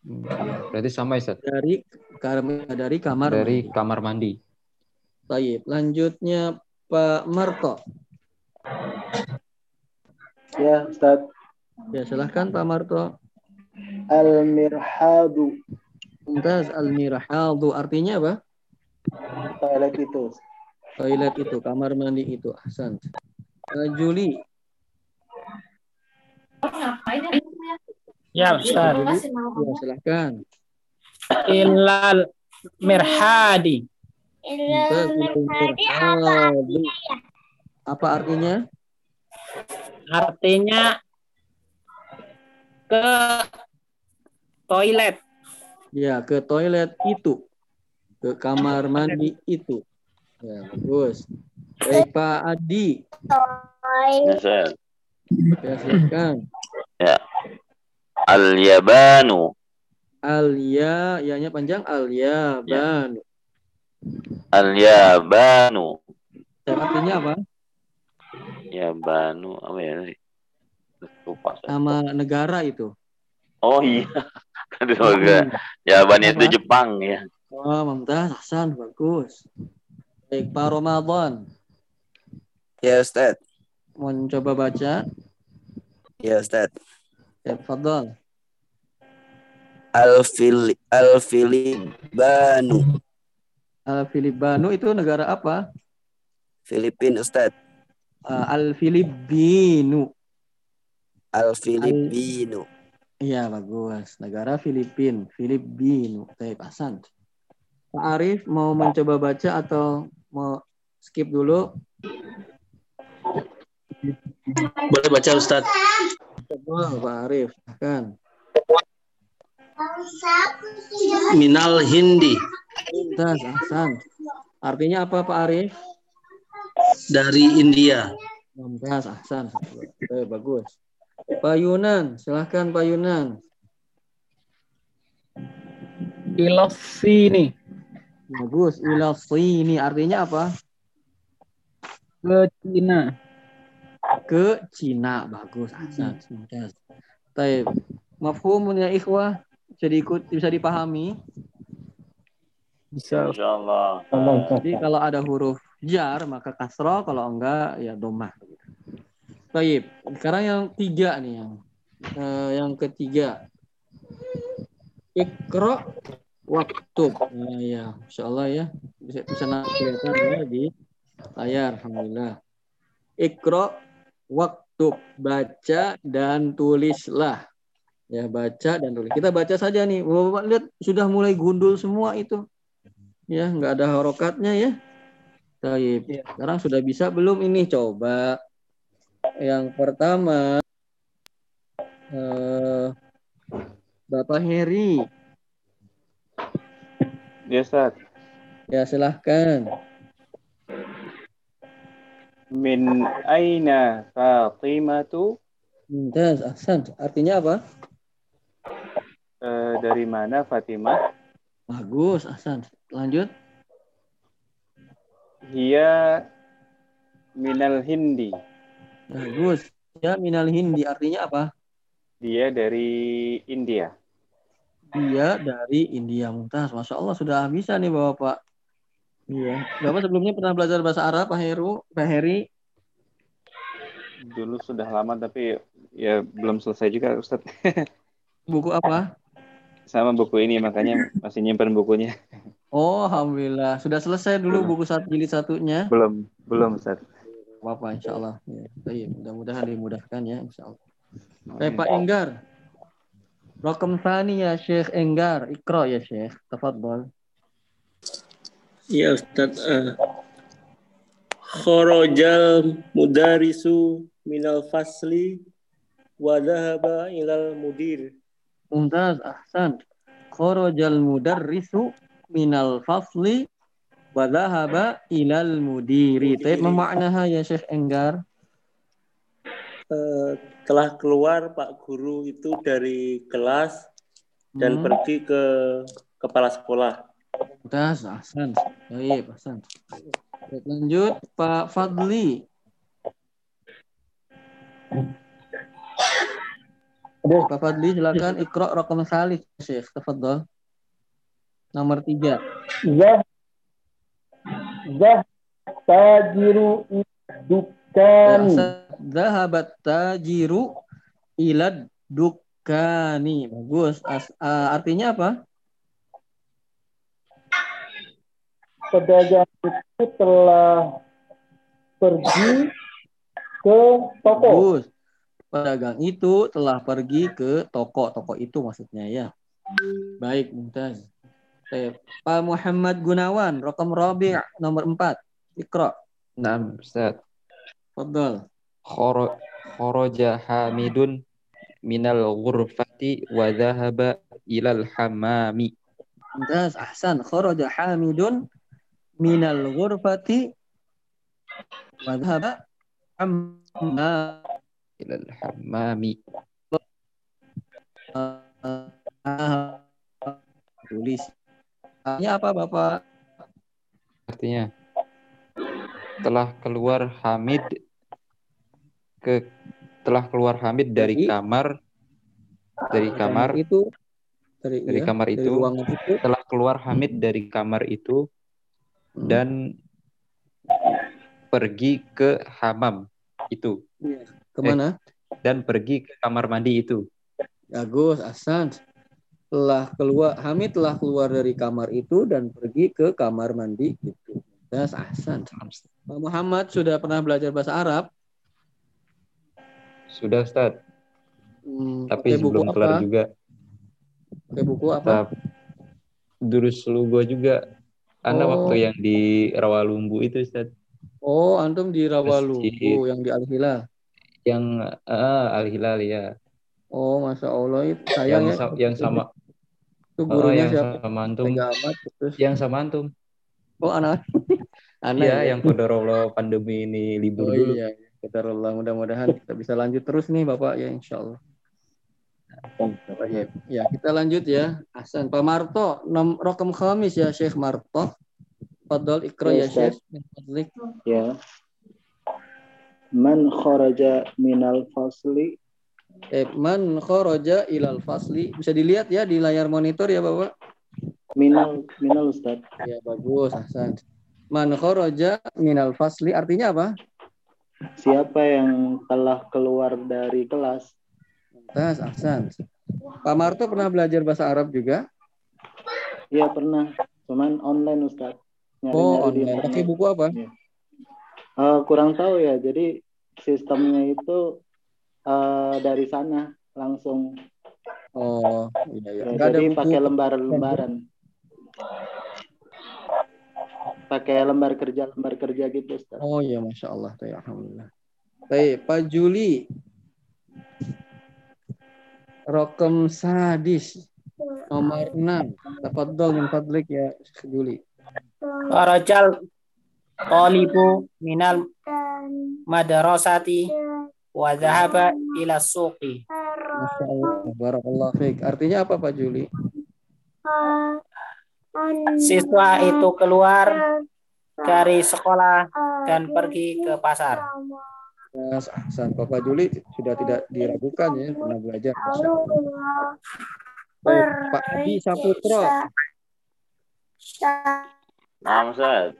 C: Hmm, Berarti sama Ustaz.
A: Dari dari kamar
C: Dari
A: mandi.
C: kamar mandi.
A: Taib. Lanjutnya Pak Marto.
G: Ya, Ustaz.
A: Ya, silahkan Pak Marto.
G: Al-mirhadu.
A: Mumtaz al-mirhadu artinya apa?
G: Toilet itu.
A: Toilet itu, kamar mandi itu. Ahsan. Eh, Juli.
D: Ya, Ustaz.
A: Ya, silahkan.
D: Ilal mirhadi.
A: Mumtaz al-mirhadu. Apa artinya?
D: Artinya ke toilet.
A: Ya, ke toilet itu. Ke kamar mandi itu. Ya, bagus. Baik, Pak Adi.
I: Ya.
A: Ya, silakan.
I: Al-Yabanu.
A: Al-ya, ya-nya panjang. Al-yaban.
I: Al-Yabanu.
A: Ya, artinya apa?
I: Yabanu. Apa ya? Lupa.
A: Nama negara itu.
I: Oh iya. Aduh, enggak. Yaban itu
A: Apa?
I: Jepang ya.
A: Oh, Mumtaz. Hasan, bagus. Baik, Pak Ramadan.
J: Ya Ustaz.
A: Mau coba baca?
J: Ya Ustaz.
A: Ya, Fadol.
J: Al-Fil Al-Filibanu.
A: Al-Filipino itu negara apa?
J: Filipin Ustaz.
A: Uh, Al-Filipino.
J: Al-Filipino.
A: Iya, bagus. Negara Filipin. Filipino. Baik, Hasan. Pak Arif mau mencoba baca atau mau skip dulu?
F: Boleh baca Ustadz.
A: Coba, Pak Arif. Kan.
F: Minal Hindi.
A: Mumtaz, Hasan. Artinya apa Pak Arif?
F: Dari India.
A: Mumtaz, ahsan. Eh, bagus. Pak Yunan, silahkan Pak Yunan.
D: Sini.
A: Bagus. Ila sini artinya apa?
D: Ke Cina.
A: Ke Cina. Bagus. Taib. Mafhumun ya ikhwah? Bisa diikut, bisa dipahami?
D: Bisa.
I: Insya Allah.
A: Jadi kalau ada huruf jar maka kasroh, kalau enggak ya domah. Baik, sekarang yang tiga nih yang eh, yang ketiga. Ikro waktu. Nah, ya, insya Allah ya bisa bisa kelihatan ya di layar. Alhamdulillah. Ikro waktu baca dan tulislah. Ya baca dan tulis. Kita baca saja nih. Bapak lihat sudah mulai gundul semua itu. Ya nggak ada harokatnya ya. Taib. Sekarang sudah bisa belum ini coba. Yang pertama eh, Bapak Heri.
B: Ya Ustaz.
A: Ya silahkan.
B: Min aina Fatimatu
A: Mumtaz, ahsan. Artinya apa?
B: Eh, dari mana Fatimah?
A: Bagus, ahsan. Lanjut.
B: Hiya minal Hindi.
A: Bagus. Ya minal hindi artinya apa?
B: Dia dari India.
A: Dia dari India Mumtaz. Masya Allah sudah bisa nih Bapak. Iya. Bapak sebelumnya pernah belajar bahasa Arab, Pak Heru, Pak Heri?
B: Dulu sudah lama tapi ya belum selesai juga Ustaz.
A: Buku apa?
B: Sama buku ini makanya masih nyimpan bukunya.
A: Oh, alhamdulillah. Sudah selesai dulu buku satu jilid satunya.
B: Belum, belum Ustaz.
A: Bapak, insya Allah. Ya, mudah-mudahan dimudahkan ya, insya Allah. Eh, Pak Enggar. Rokam Thani ya Syekh Enggar. Ikro ya Syekh. Tafadhol.
F: Iya Ustaz. Uh, Khorojal mudarisu minal fasli wa dhahaba ilal mudir.
A: Mumtaz, ahsan. Kharajal mudarrisu minal fasli wa dhahaba ilal mudiri. Taib memaknaha ya Syekh Enggar.
F: Eh, telah keluar Pak Guru itu dari kelas dan
A: Hmm.
F: pergi ke kepala sekolah.
A: Mumtaz, ahsan. Baik. Baik, lanjut Pak Fadli. Pak Fadli silakan ikra raqam salih Syekh. Tafadhol. Nomor tiga.
E: Zah tajiru dukani.
A: Zahabat tajiru ilad dukani. Bagus. As- ah, artinya apa?
E: Pedagang itu telah pergi ke toko.
A: Bagus. Pedagang itu telah pergi ke toko. Toko itu maksudnya ya. Baik, Mumtaz. Pak Muhammad Gunawan, Rokam Rabi' nomor 4. Ikra.
C: Naam, Ustaz.
A: Fadal.
C: Khoro- Khoroja Hamidun minal ghurfati wa dhahaba ilal hammami.
A: Mumtaz. Ahsan. Kharaja Hamidun minal ghurfati wa dhahaba
C: Ilal hammami.
A: tulis. Artinya apa Bapak?
C: Artinya telah keluar Hamid ke telah keluar Hamid dari kamar dari kamar
A: itu dari,
C: dari
A: ya,
C: kamar
A: dari
C: itu telah keluar Hamid dari kamar itu
A: Hmm.
C: dan pergi ke hamam itu
A: Iya. ke mana?
C: dan pergi ke kamar mandi itu.
A: Bagus, Hasan. Telah keluar, Hamid telah keluar dari kamar itu dan pergi ke kamar mandi itu. Das Hasan. Pak Muhammad sudah pernah belajar bahasa Arab?
C: Sudah Ustaz,
A: Hmm,
C: tapi belum kelar
A: apa?
C: juga.
A: Pakai buku apa?
C: Durus Lugo juga. Anda
A: Oh.
C: waktu yang di Rawalumbu itu Ustaz.
A: Oh, antum di Rawalu,
C: Masjid.
A: oh, yang di Al Hilal.
C: Yang ah, Al Hilal ya.
A: Oh, masya Allah itu
C: Yang,
A: sayang ya.
C: sa- yang sama
A: Itu
C: oh,
A: gurunya
C: yang
A: siapa?
C: sama antum.
A: Amat, terus.
C: Yang sama antum.
A: Oh, anak. Aneh
C: Iya,
A: ya.
C: yang qadarullah pandemi ini libur
A: Oh
C: dulu.
A: iya, Qadarullah. Mudah-mudahan kita bisa lanjut terus nih Bapak ya insya Allah. Bapak ya. Ya, kita lanjut ya. Hasan Pak Marto, nom rokam khamis ya Syekh Marto. Fadol ikra ya
G: Ya.
A: Syekh.
G: Ya. Man kharaja minal fasli
A: Eh, man kharaja ilal fasli. Bisa dilihat ya di layar monitor ya Bapak.
G: minal minal Ustaz.
A: Ya bagus, Hasan. Man kharaja minal fasli artinya apa?
G: Siapa yang telah keluar dari kelas
A: Tas, Hasan. Pak Marto pernah belajar bahasa Arab juga?
G: Ya pernah, cuman online Ustaz. Nyari-nyari
A: Oh, online. Pakai buku apa?
G: Eh, kurang tahu ya, jadi sistemnya itu eh, dari sana langsung.
A: Oh, iya iya.
G: Ya,
A: ada
G: jadi pakai lembaran-lembaran. Pakai lembar kerja lembar kerja gitu Ustaz.
A: Oh iya, masya Allah. Tuh, ya, Alhamdulillah. Baik, Pak Juli. Rokem sadis nomor 6. Tafadhol min fadlik ya Juli.
K: Kharajal talibu minal madrasati wa dhahaba ila suqi.
A: Barakallah fiik. Artinya apa Pak Juli?
K: Siswa itu keluar dari sekolah dan pergi ke pasar.
A: Ya, Hasan. Bapak Juli sudah tidak diragukan ya, pernah belajar. Baik, Pak Adi Saputro.
I: Nah, Ustaz.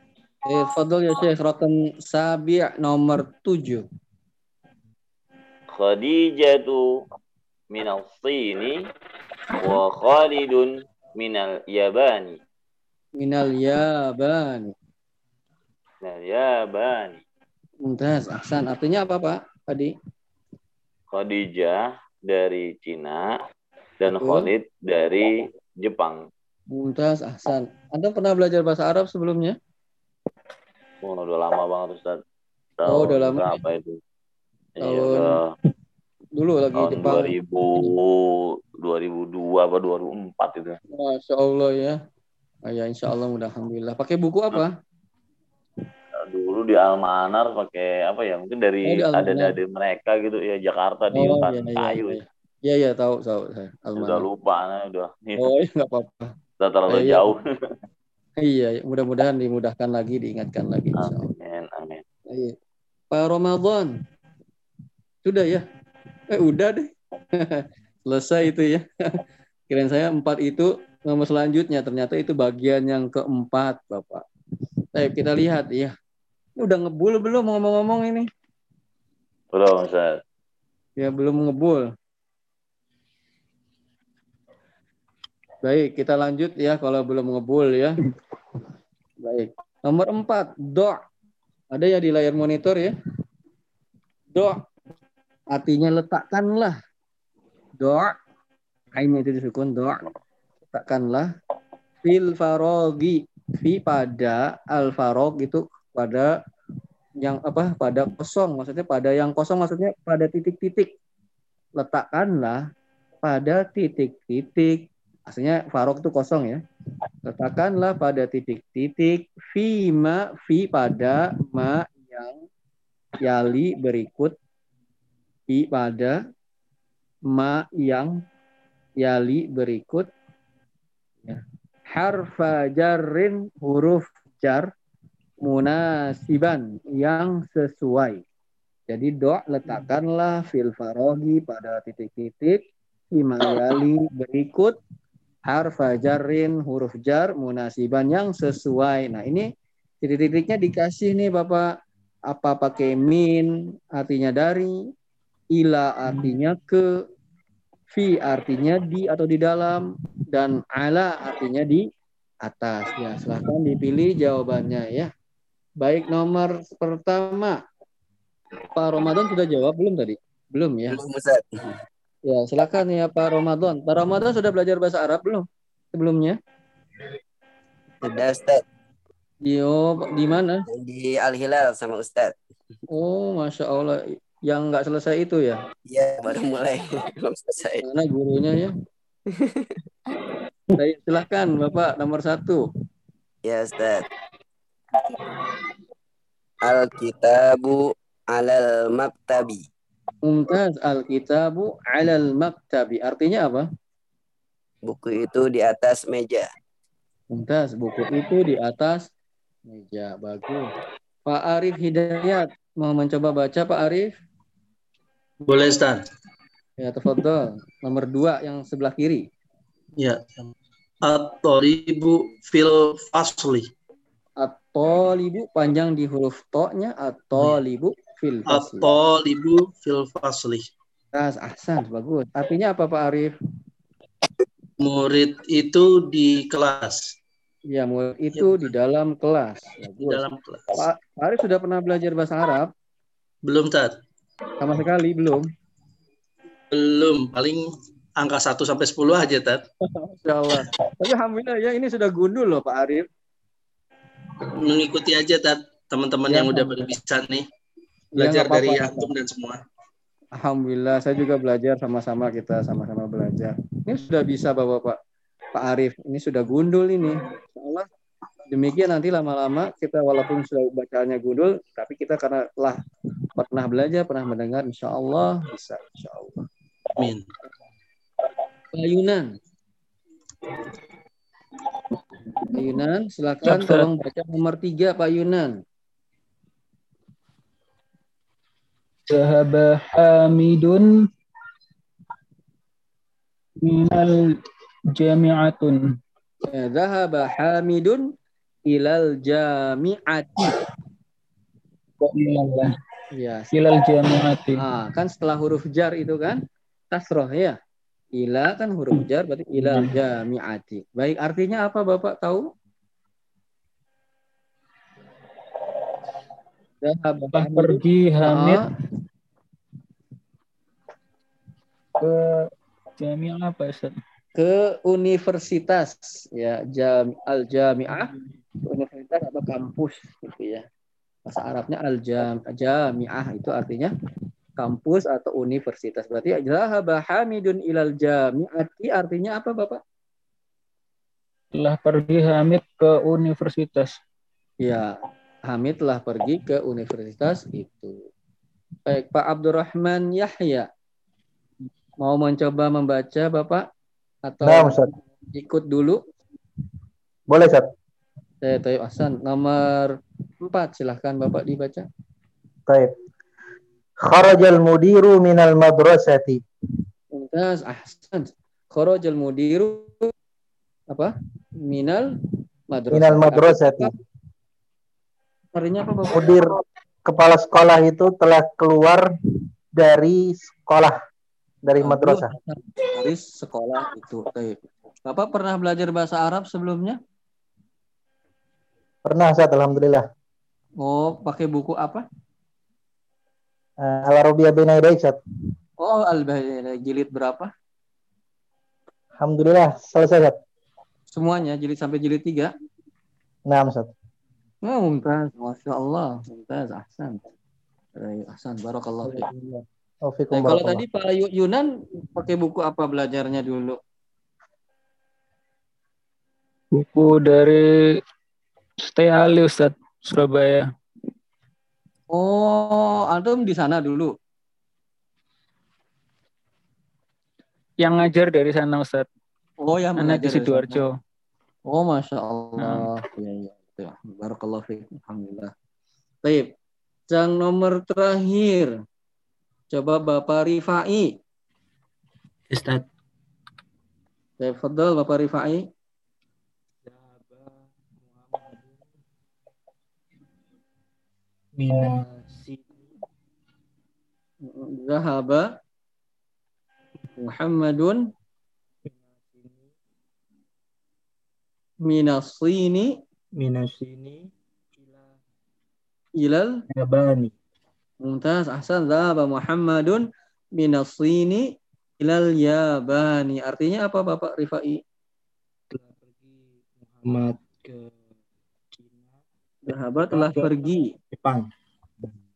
A: Eh, Fadol ya Syekh. Rokem sabi' nomor 7.
I: Khadijatu minal Sini wa Khalidun minal Yabani.
A: Minal Yabani.
I: Minal Yabani.
A: Mumtaz, Ahsan. Artinya apa, Pak? Tadi?
I: Khadijah dari Cina dan
A: Betul.
I: Khalid dari Jepang.
A: Mumtaz, Ahsan. Anda pernah belajar bahasa Arab sebelumnya?
I: Wah, udah lama banget Ustaz.
A: Oh, udah lama.
I: Berapa itu? Iya,
A: Tahun
I: udah
A: Dulu lagi
I: tahun
A: Jepang.
I: 2000 2002 apa 2004 itu.
A: Masya Allah ya. Oh, ya, insya Allah mudah alhamdulillah. Pakai buku apa?
I: Nah, Dulu di Almanar pakai apa ya? Mungkin
A: Oh,
I: dari
A: di Almanar.
I: ada-ada mereka gitu ya Jakarta di
A: Oh,
I: hutan
A: iya, iya,
I: kayu.
A: iya. Iya, iya, tahu, tahu saya.
I: Udah
A: Almanar.
I: lupa, nah, udah. Iya,
A: Oh, iya, nggak apa-apa.
I: udah terlalu
A: Iya, iya.
I: jauh.
A: Iya, iya. mudah-mudahan dimudahkan lagi, diingatkan lagi.
I: Amin, amin.
A: Iya. Pak Ramadan. Sudah ya? Eh, udah deh. Selesai itu ya. Kirain saya empat itu nomor selanjutnya. Ternyata itu bagian yang keempat, Bapak. Baik, kita lihat ya. Ini udah ngebul belum ngomong-ngomong ini?
I: Belum, Ustaz.
A: Ya, belum ngebul. Baik, kita lanjut ya kalau belum ngebul ya. Baik. Nomor empat, do. Ada ya di layar monitor ya. Do. Artinya letakkanlah. Do. Ainnya itu disukun do. Letakkanlah. Fil farogi. Fi pada al farog itu pada yang apa pada kosong maksudnya pada yang kosong maksudnya pada titik-titik letakkanlah pada titik-titik aslinya farok itu kosong ya letakkanlah pada titik-titik fi ma fi pada ma yang yali berikut fi pada ma yang yali berikut ya. harfa jarrin huruf jar munasiban yang sesuai jadi do letakkanlah fil farogi pada titik-titik imayali berikut harfa jarrin huruf jar munasiban yang sesuai. Nah ini titik-titiknya dikasih nih Bapak. Apa pakai min artinya dari, ila artinya ke, fi artinya di atau di dalam, dan ala artinya di atas. Ya silahkan dipilih jawabannya ya. Baik nomor pertama. Pak Ramadan sudah jawab belum tadi? Belum ya.
J: Belum Ustaz.
A: Ya, silakan ya Pak Ramadan. Pak Ramadan sudah belajar bahasa Arab belum sebelumnya?
J: Sudah Ustaz.
A: Yo, di mana?
J: Di Al Hilal sama Ustaz.
A: Oh, masya Allah. Yang nggak selesai itu ya?
J: Iya, baru mulai. Belum selesai.
A: Mana gurunya ya? Baik, silakan Bapak nomor satu.
J: Ya Ustaz. Al-kitabu alal maktabi.
A: Mumtaz al-kitabu 'alal maktabi. Artinya apa?
J: Buku itu di atas meja.
A: Mumtaz, buku itu di atas meja. Bagus. Pak Arif Hidayat mau mencoba baca Pak Arif?
L: Boleh, Ustaz.
A: Ya, tafadhol. Nomor dua yang sebelah kiri.
L: Ya. At-talibu fil fasli.
A: At-talibu panjang di huruf to-nya at-talibu fil fasli.
L: At-talibu fil fasli.
A: Tas, ahsan, bagus. Artinya apa Pak Arif?
L: Murid itu di kelas.
A: Ya, murid itu di dalam kelas.
L: Di
A: Bagus.
L: dalam kelas.
A: Pak Pak Arif sudah pernah belajar bahasa Arab?
L: Belum, Tat.
A: Sama sekali belum.
L: Belum. Paling angka 1 sampai 10 aja, Tat.
A: Masya Allah. Tapi alhamdulillah ya ini sudah gundul loh Pak Arif.
L: Mengikuti aja, Tat. Teman-teman
A: Ya,
L: yang udah pada bisa nih.
A: Ya,
L: Belajar
A: nggak apa-apa,
L: dari
A: nggak
L: antum dan semua.
A: Alhamdulillah saya juga belajar sama-sama kita sama-sama belajar. Ini sudah bisa Bapak-bapak. Pak Arif ini sudah gundul ini. Insya Allah demikian nanti lama-lama kita walaupun sudah bacaannya gundul tapi kita karena telah pernah belajar, pernah mendengar insya Allah bisa insya Allah.
L: Amin.
A: Pak Yunan. Pak Yunan, silakan
D: Ustaz.
A: tolong baca nomor tiga Pak Yunan.
D: Zahaba Hamidun minal jami'atun.
A: Ya, Zahaba Hamidun ilal jami'ati. Ya,
D: Ilal jami'ati.
A: Ah, kan setelah huruf jar itu kan kasroh ya. Ila kan huruf jar berarti ilal jami'ati. Baik, artinya apa Bapak tahu?
D: Telah
A: Hamidun.
D: pergi Hamid
A: Ah,
D: ke jami'ah apa Ustaz?
A: Ke universitas ya jam al jamiah universitas atau kampus gitu ya. Bahasa Arabnya al jam jamiah itu artinya kampus atau universitas. Berarti zahaba hamidun ilal jamiati artinya apa Bapak?
D: Telah pergi Hamid ke universitas.
A: ya Hamid telah pergi ke universitas itu. Baik Pak Abdurrahman Yahya. Mau mencoba membaca Bapak atau
E: Nah, Ustaz.
A: ikut dulu
E: Boleh, Ustaz.
A: Saya Tayyip Hasan. Nomor 4 silahkan Bapak dibaca.
E: Baik. Kharajal mudiru minal madrasati.
A: Mumtaz, ahsan. Kharajal mudiru apa? Minal madrasah.
E: Minal madrasati.
A: Artinya apa Bapak?
E: Mudir kepala sekolah itu telah keluar dari sekolah dari madrasah.
A: Dari sekolah itu. Tayyip. Bapak pernah belajar bahasa Arab sebelumnya?
E: Pernah Ustaz, alhamdulillah.
A: Oh, pakai buku apa?
E: Uh, Al-Arabiyah Bina Yadai, Ustaz.
A: Oh, Al-Bahiyah. Jilid berapa?
E: Alhamdulillah selesai, Ustaz.
A: Semuanya, jilid sampai jilid 3?
E: Nah, Ustaz.
A: Oh, mumtaz. Masya Allah. Mumtaz. Ahsan. Tayyip Ahsan. Barakallahu fiik. Nah, kalau tadi Pak Yu- Yunan pakai buku apa belajarnya dulu?
D: Buku dari Stay Ali Ustaz Surabaya.
A: Oh, antum di sana dulu.
D: Yang ngajar dari sana Ustaz.
A: Oh, yang
D: Anak di Sidoarjo.
A: Oh, masya Allah. Iya, iya. Ya, Barakallahu fiik. Alhamdulillah. Baik. Yang nomor terakhir. Coba Bapak Rifai.
H: Ustaz.
A: Saya Fadal Bapak Rifai. Zahaba Muhammadun minasini
H: minasini
A: ilal
H: yabani.
A: Mumtaz, ahsan. Zahaba Muhammadun minasini ilal yabani. Artinya apa Bapak Rifai?
H: Muhammad ke
A: Sahabat telah
H: Ke-
A: pergi.
H: Jepang.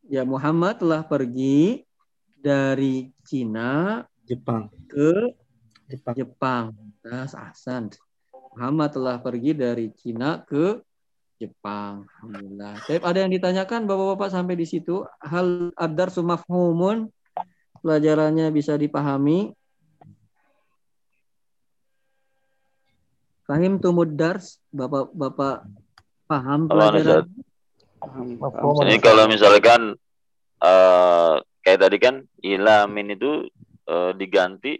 A: Ya Muhammad telah pergi dari Cina
H: Jepang.
A: ke
H: Jepang.
A: Jepang. Mumtaz, ahsan. Muhammad telah pergi dari Cina ke Jepang. Alhamdulillah. Tapi ada yang ditanyakan Bapak-bapak sampai di situ. Hal adar sumafhumun pelajarannya bisa dipahami. Fahim tumud dars, Bapak-bapak paham pelajaran?
I: Ini kalau misalkan eh kayak tadi kan ila min itu eh, diganti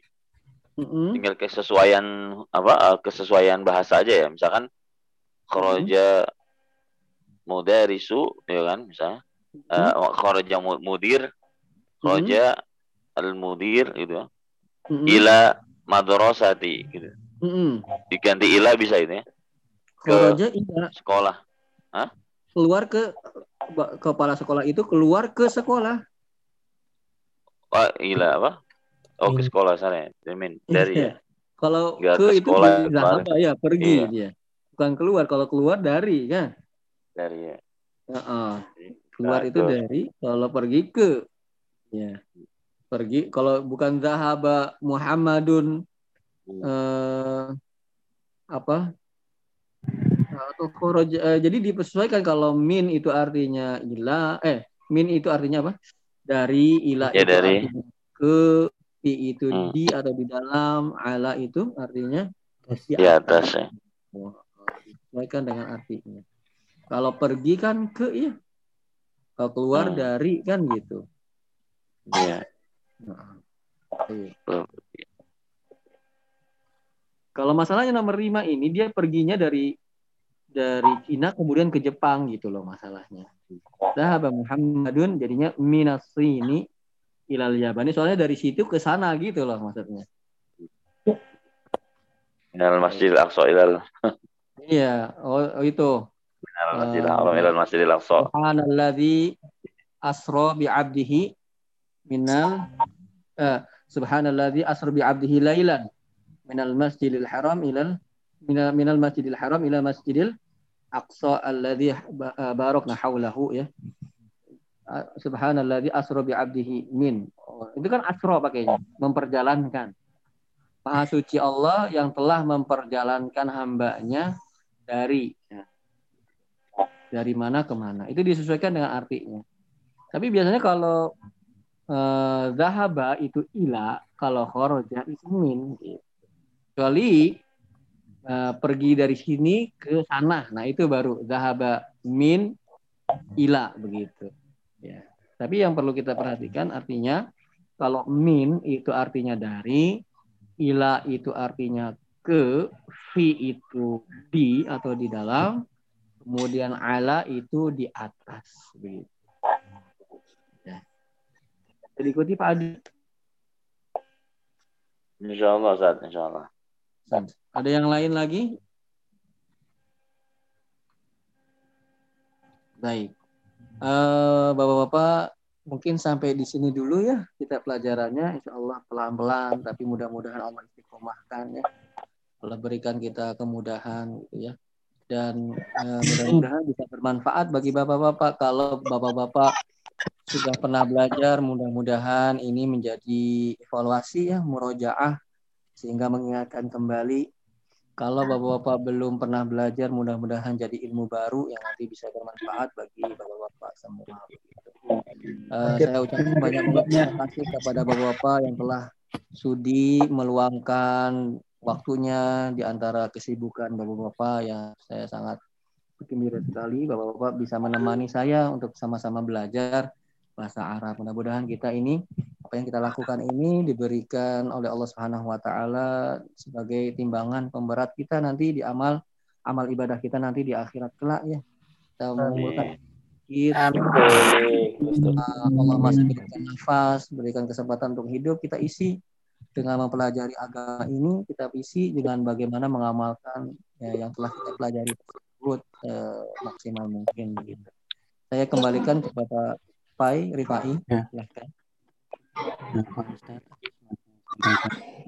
A: Mm-mm.
I: tinggal kesesuaian apa eh, kesesuaian bahasa aja ya. Misalkan kharaja mudarisu ya kan misalnya eh, kharaja mu- mudir kharaja al mudir gitu ya.
A: Mm-mm.
I: Ila madrasati gitu.
A: Mm-mm.
I: Diganti ila bisa itu ya. Ke
A: Kharaja ila
I: sekolah. Hah?
A: keluar ke kepala sekolah itu keluar ke sekolah.
I: Oh, ila apa? Oh, ke sekolah sana ya. Min dari ya.
A: Iya. Kalau
I: Nggak
A: ke
I: ke
A: itu
I: sekolah,
A: zahaba ya pergi
I: Iya.
A: dia. Bukan keluar. Kalau keluar dari kan.
I: Dari ya.
A: Heeh. Keluar
I: Nah,
A: itu dari. Kalau pergi ke. Ya. Pergi. Kalau bukan zahaba Muhammadun
I: Hmm.
A: eh, apa? Atau khoroja, eh, jadi disesuaikan kalau min itu artinya ila eh min itu artinya apa? Dari ila
I: Ya,
A: itu
I: dari.
A: ke fi itu
I: Hmm.
A: di atau di dalam ala itu artinya di
I: Di atas ya.
A: Oh, dengan artinya. Kalau pergi kan ke ya. Kalau keluar
I: Hmm.
A: dari kan gitu.
I: Iya.
A: Nah, iya. Kalau masalahnya nomor lima ini dia perginya dari dari Cina kemudian ke Jepang gitu loh masalahnya. Sahabat Muhammadun jadinya minas ini ilal Yabani soalnya dari situ ke sana gitu loh maksudnya.
I: Minal Masjidil Aqsa ilal
A: Iya, oh, oh itu.
I: Minal Masjidil Haram ilal Masjidil Aqsa.
A: Subhanalladzi asra bi 'abdihi minal eh, subhanalladzi asra bi 'abdihi lailan minal masjidil haram ilal minal minal masjidil haram ila masjidil aqsa alladzi eh, barakna haulahu ya. Ah, Subhanalladzi asra bi 'abdihi min. Oh, itu kan asra pakainya, memperjalankan. Maha suci Allah yang telah memperjalankan hambanya dari dari mana ke mana. Itu disesuaikan dengan artinya. Tapi biasanya kalau eh, zahaba itu ila, kalau khoroja itu min. Kecuali eh, pergi dari sini ke sana. Nah itu baru zahaba min ila begitu. Ya. Tapi yang perlu kita perhatikan artinya kalau min itu artinya dari, ila itu artinya ke, fi itu di atau di dalam, kemudian ala itu di atas begitu. Ya. Diikuti Pak Adi.
I: Insya Allah Ustaz, insya Allah.
A: Ada yang lain lagi? Baik. Eh, Bapak-bapak mungkin sampai di sini dulu ya kita pelajarannya. Insya Allah pelan-pelan, tapi mudah-mudahan Allah istiqomahkan ya. Allah berikan kita kemudahan gitu ya. Dan eh, mudah-mudahan bisa bermanfaat bagi bapak-bapak. Kalau bapak-bapak sudah pernah belajar, mudah-mudahan ini menjadi evaluasi ya, murojaah sehingga mengingatkan kembali kalau bapak-bapak belum pernah belajar, mudah-mudahan jadi ilmu baru yang nanti bisa bermanfaat bagi bapak-bapak semua. Eh, saya ucapkan banyak terima kasih kepada bapak-bapak yang telah sudi meluangkan waktunya di antara kesibukan bapak-bapak yang saya sangat bergembira sekali bapak-bapak bisa menemani saya untuk sama-sama belajar bahasa Arab. Mudah-mudahan kita ini apa yang kita lakukan ini diberikan oleh Allah Subhanahu wa taala sebagai timbangan pemberat kita nanti di amal amal ibadah kita nanti di akhirat kelak ya. Kita mengumpulkan kita Allah masih berikan nafas, berikan kesempatan untuk hidup, kita isi dengan mempelajari agama ini, kita isi dengan bagaimana mengamalkan ya, yang telah kita pelajari tersebut eh, maksimal mungkin begitu. Saya kembalikan kepada Pai Rifai.
H: Ya.
A: Silahkan.
H: Nah, Pak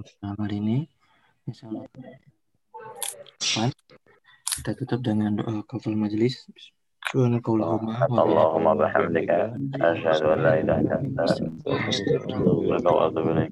H: Ustaz, hari ini, insya Allah. Baik, kita tutup dengan doa kafal majelis. Subhanakallahumma wa
I: Allahumma bihamdika asyhadu an la ilaha illa anta astaghfiruka wa atubu ilaik.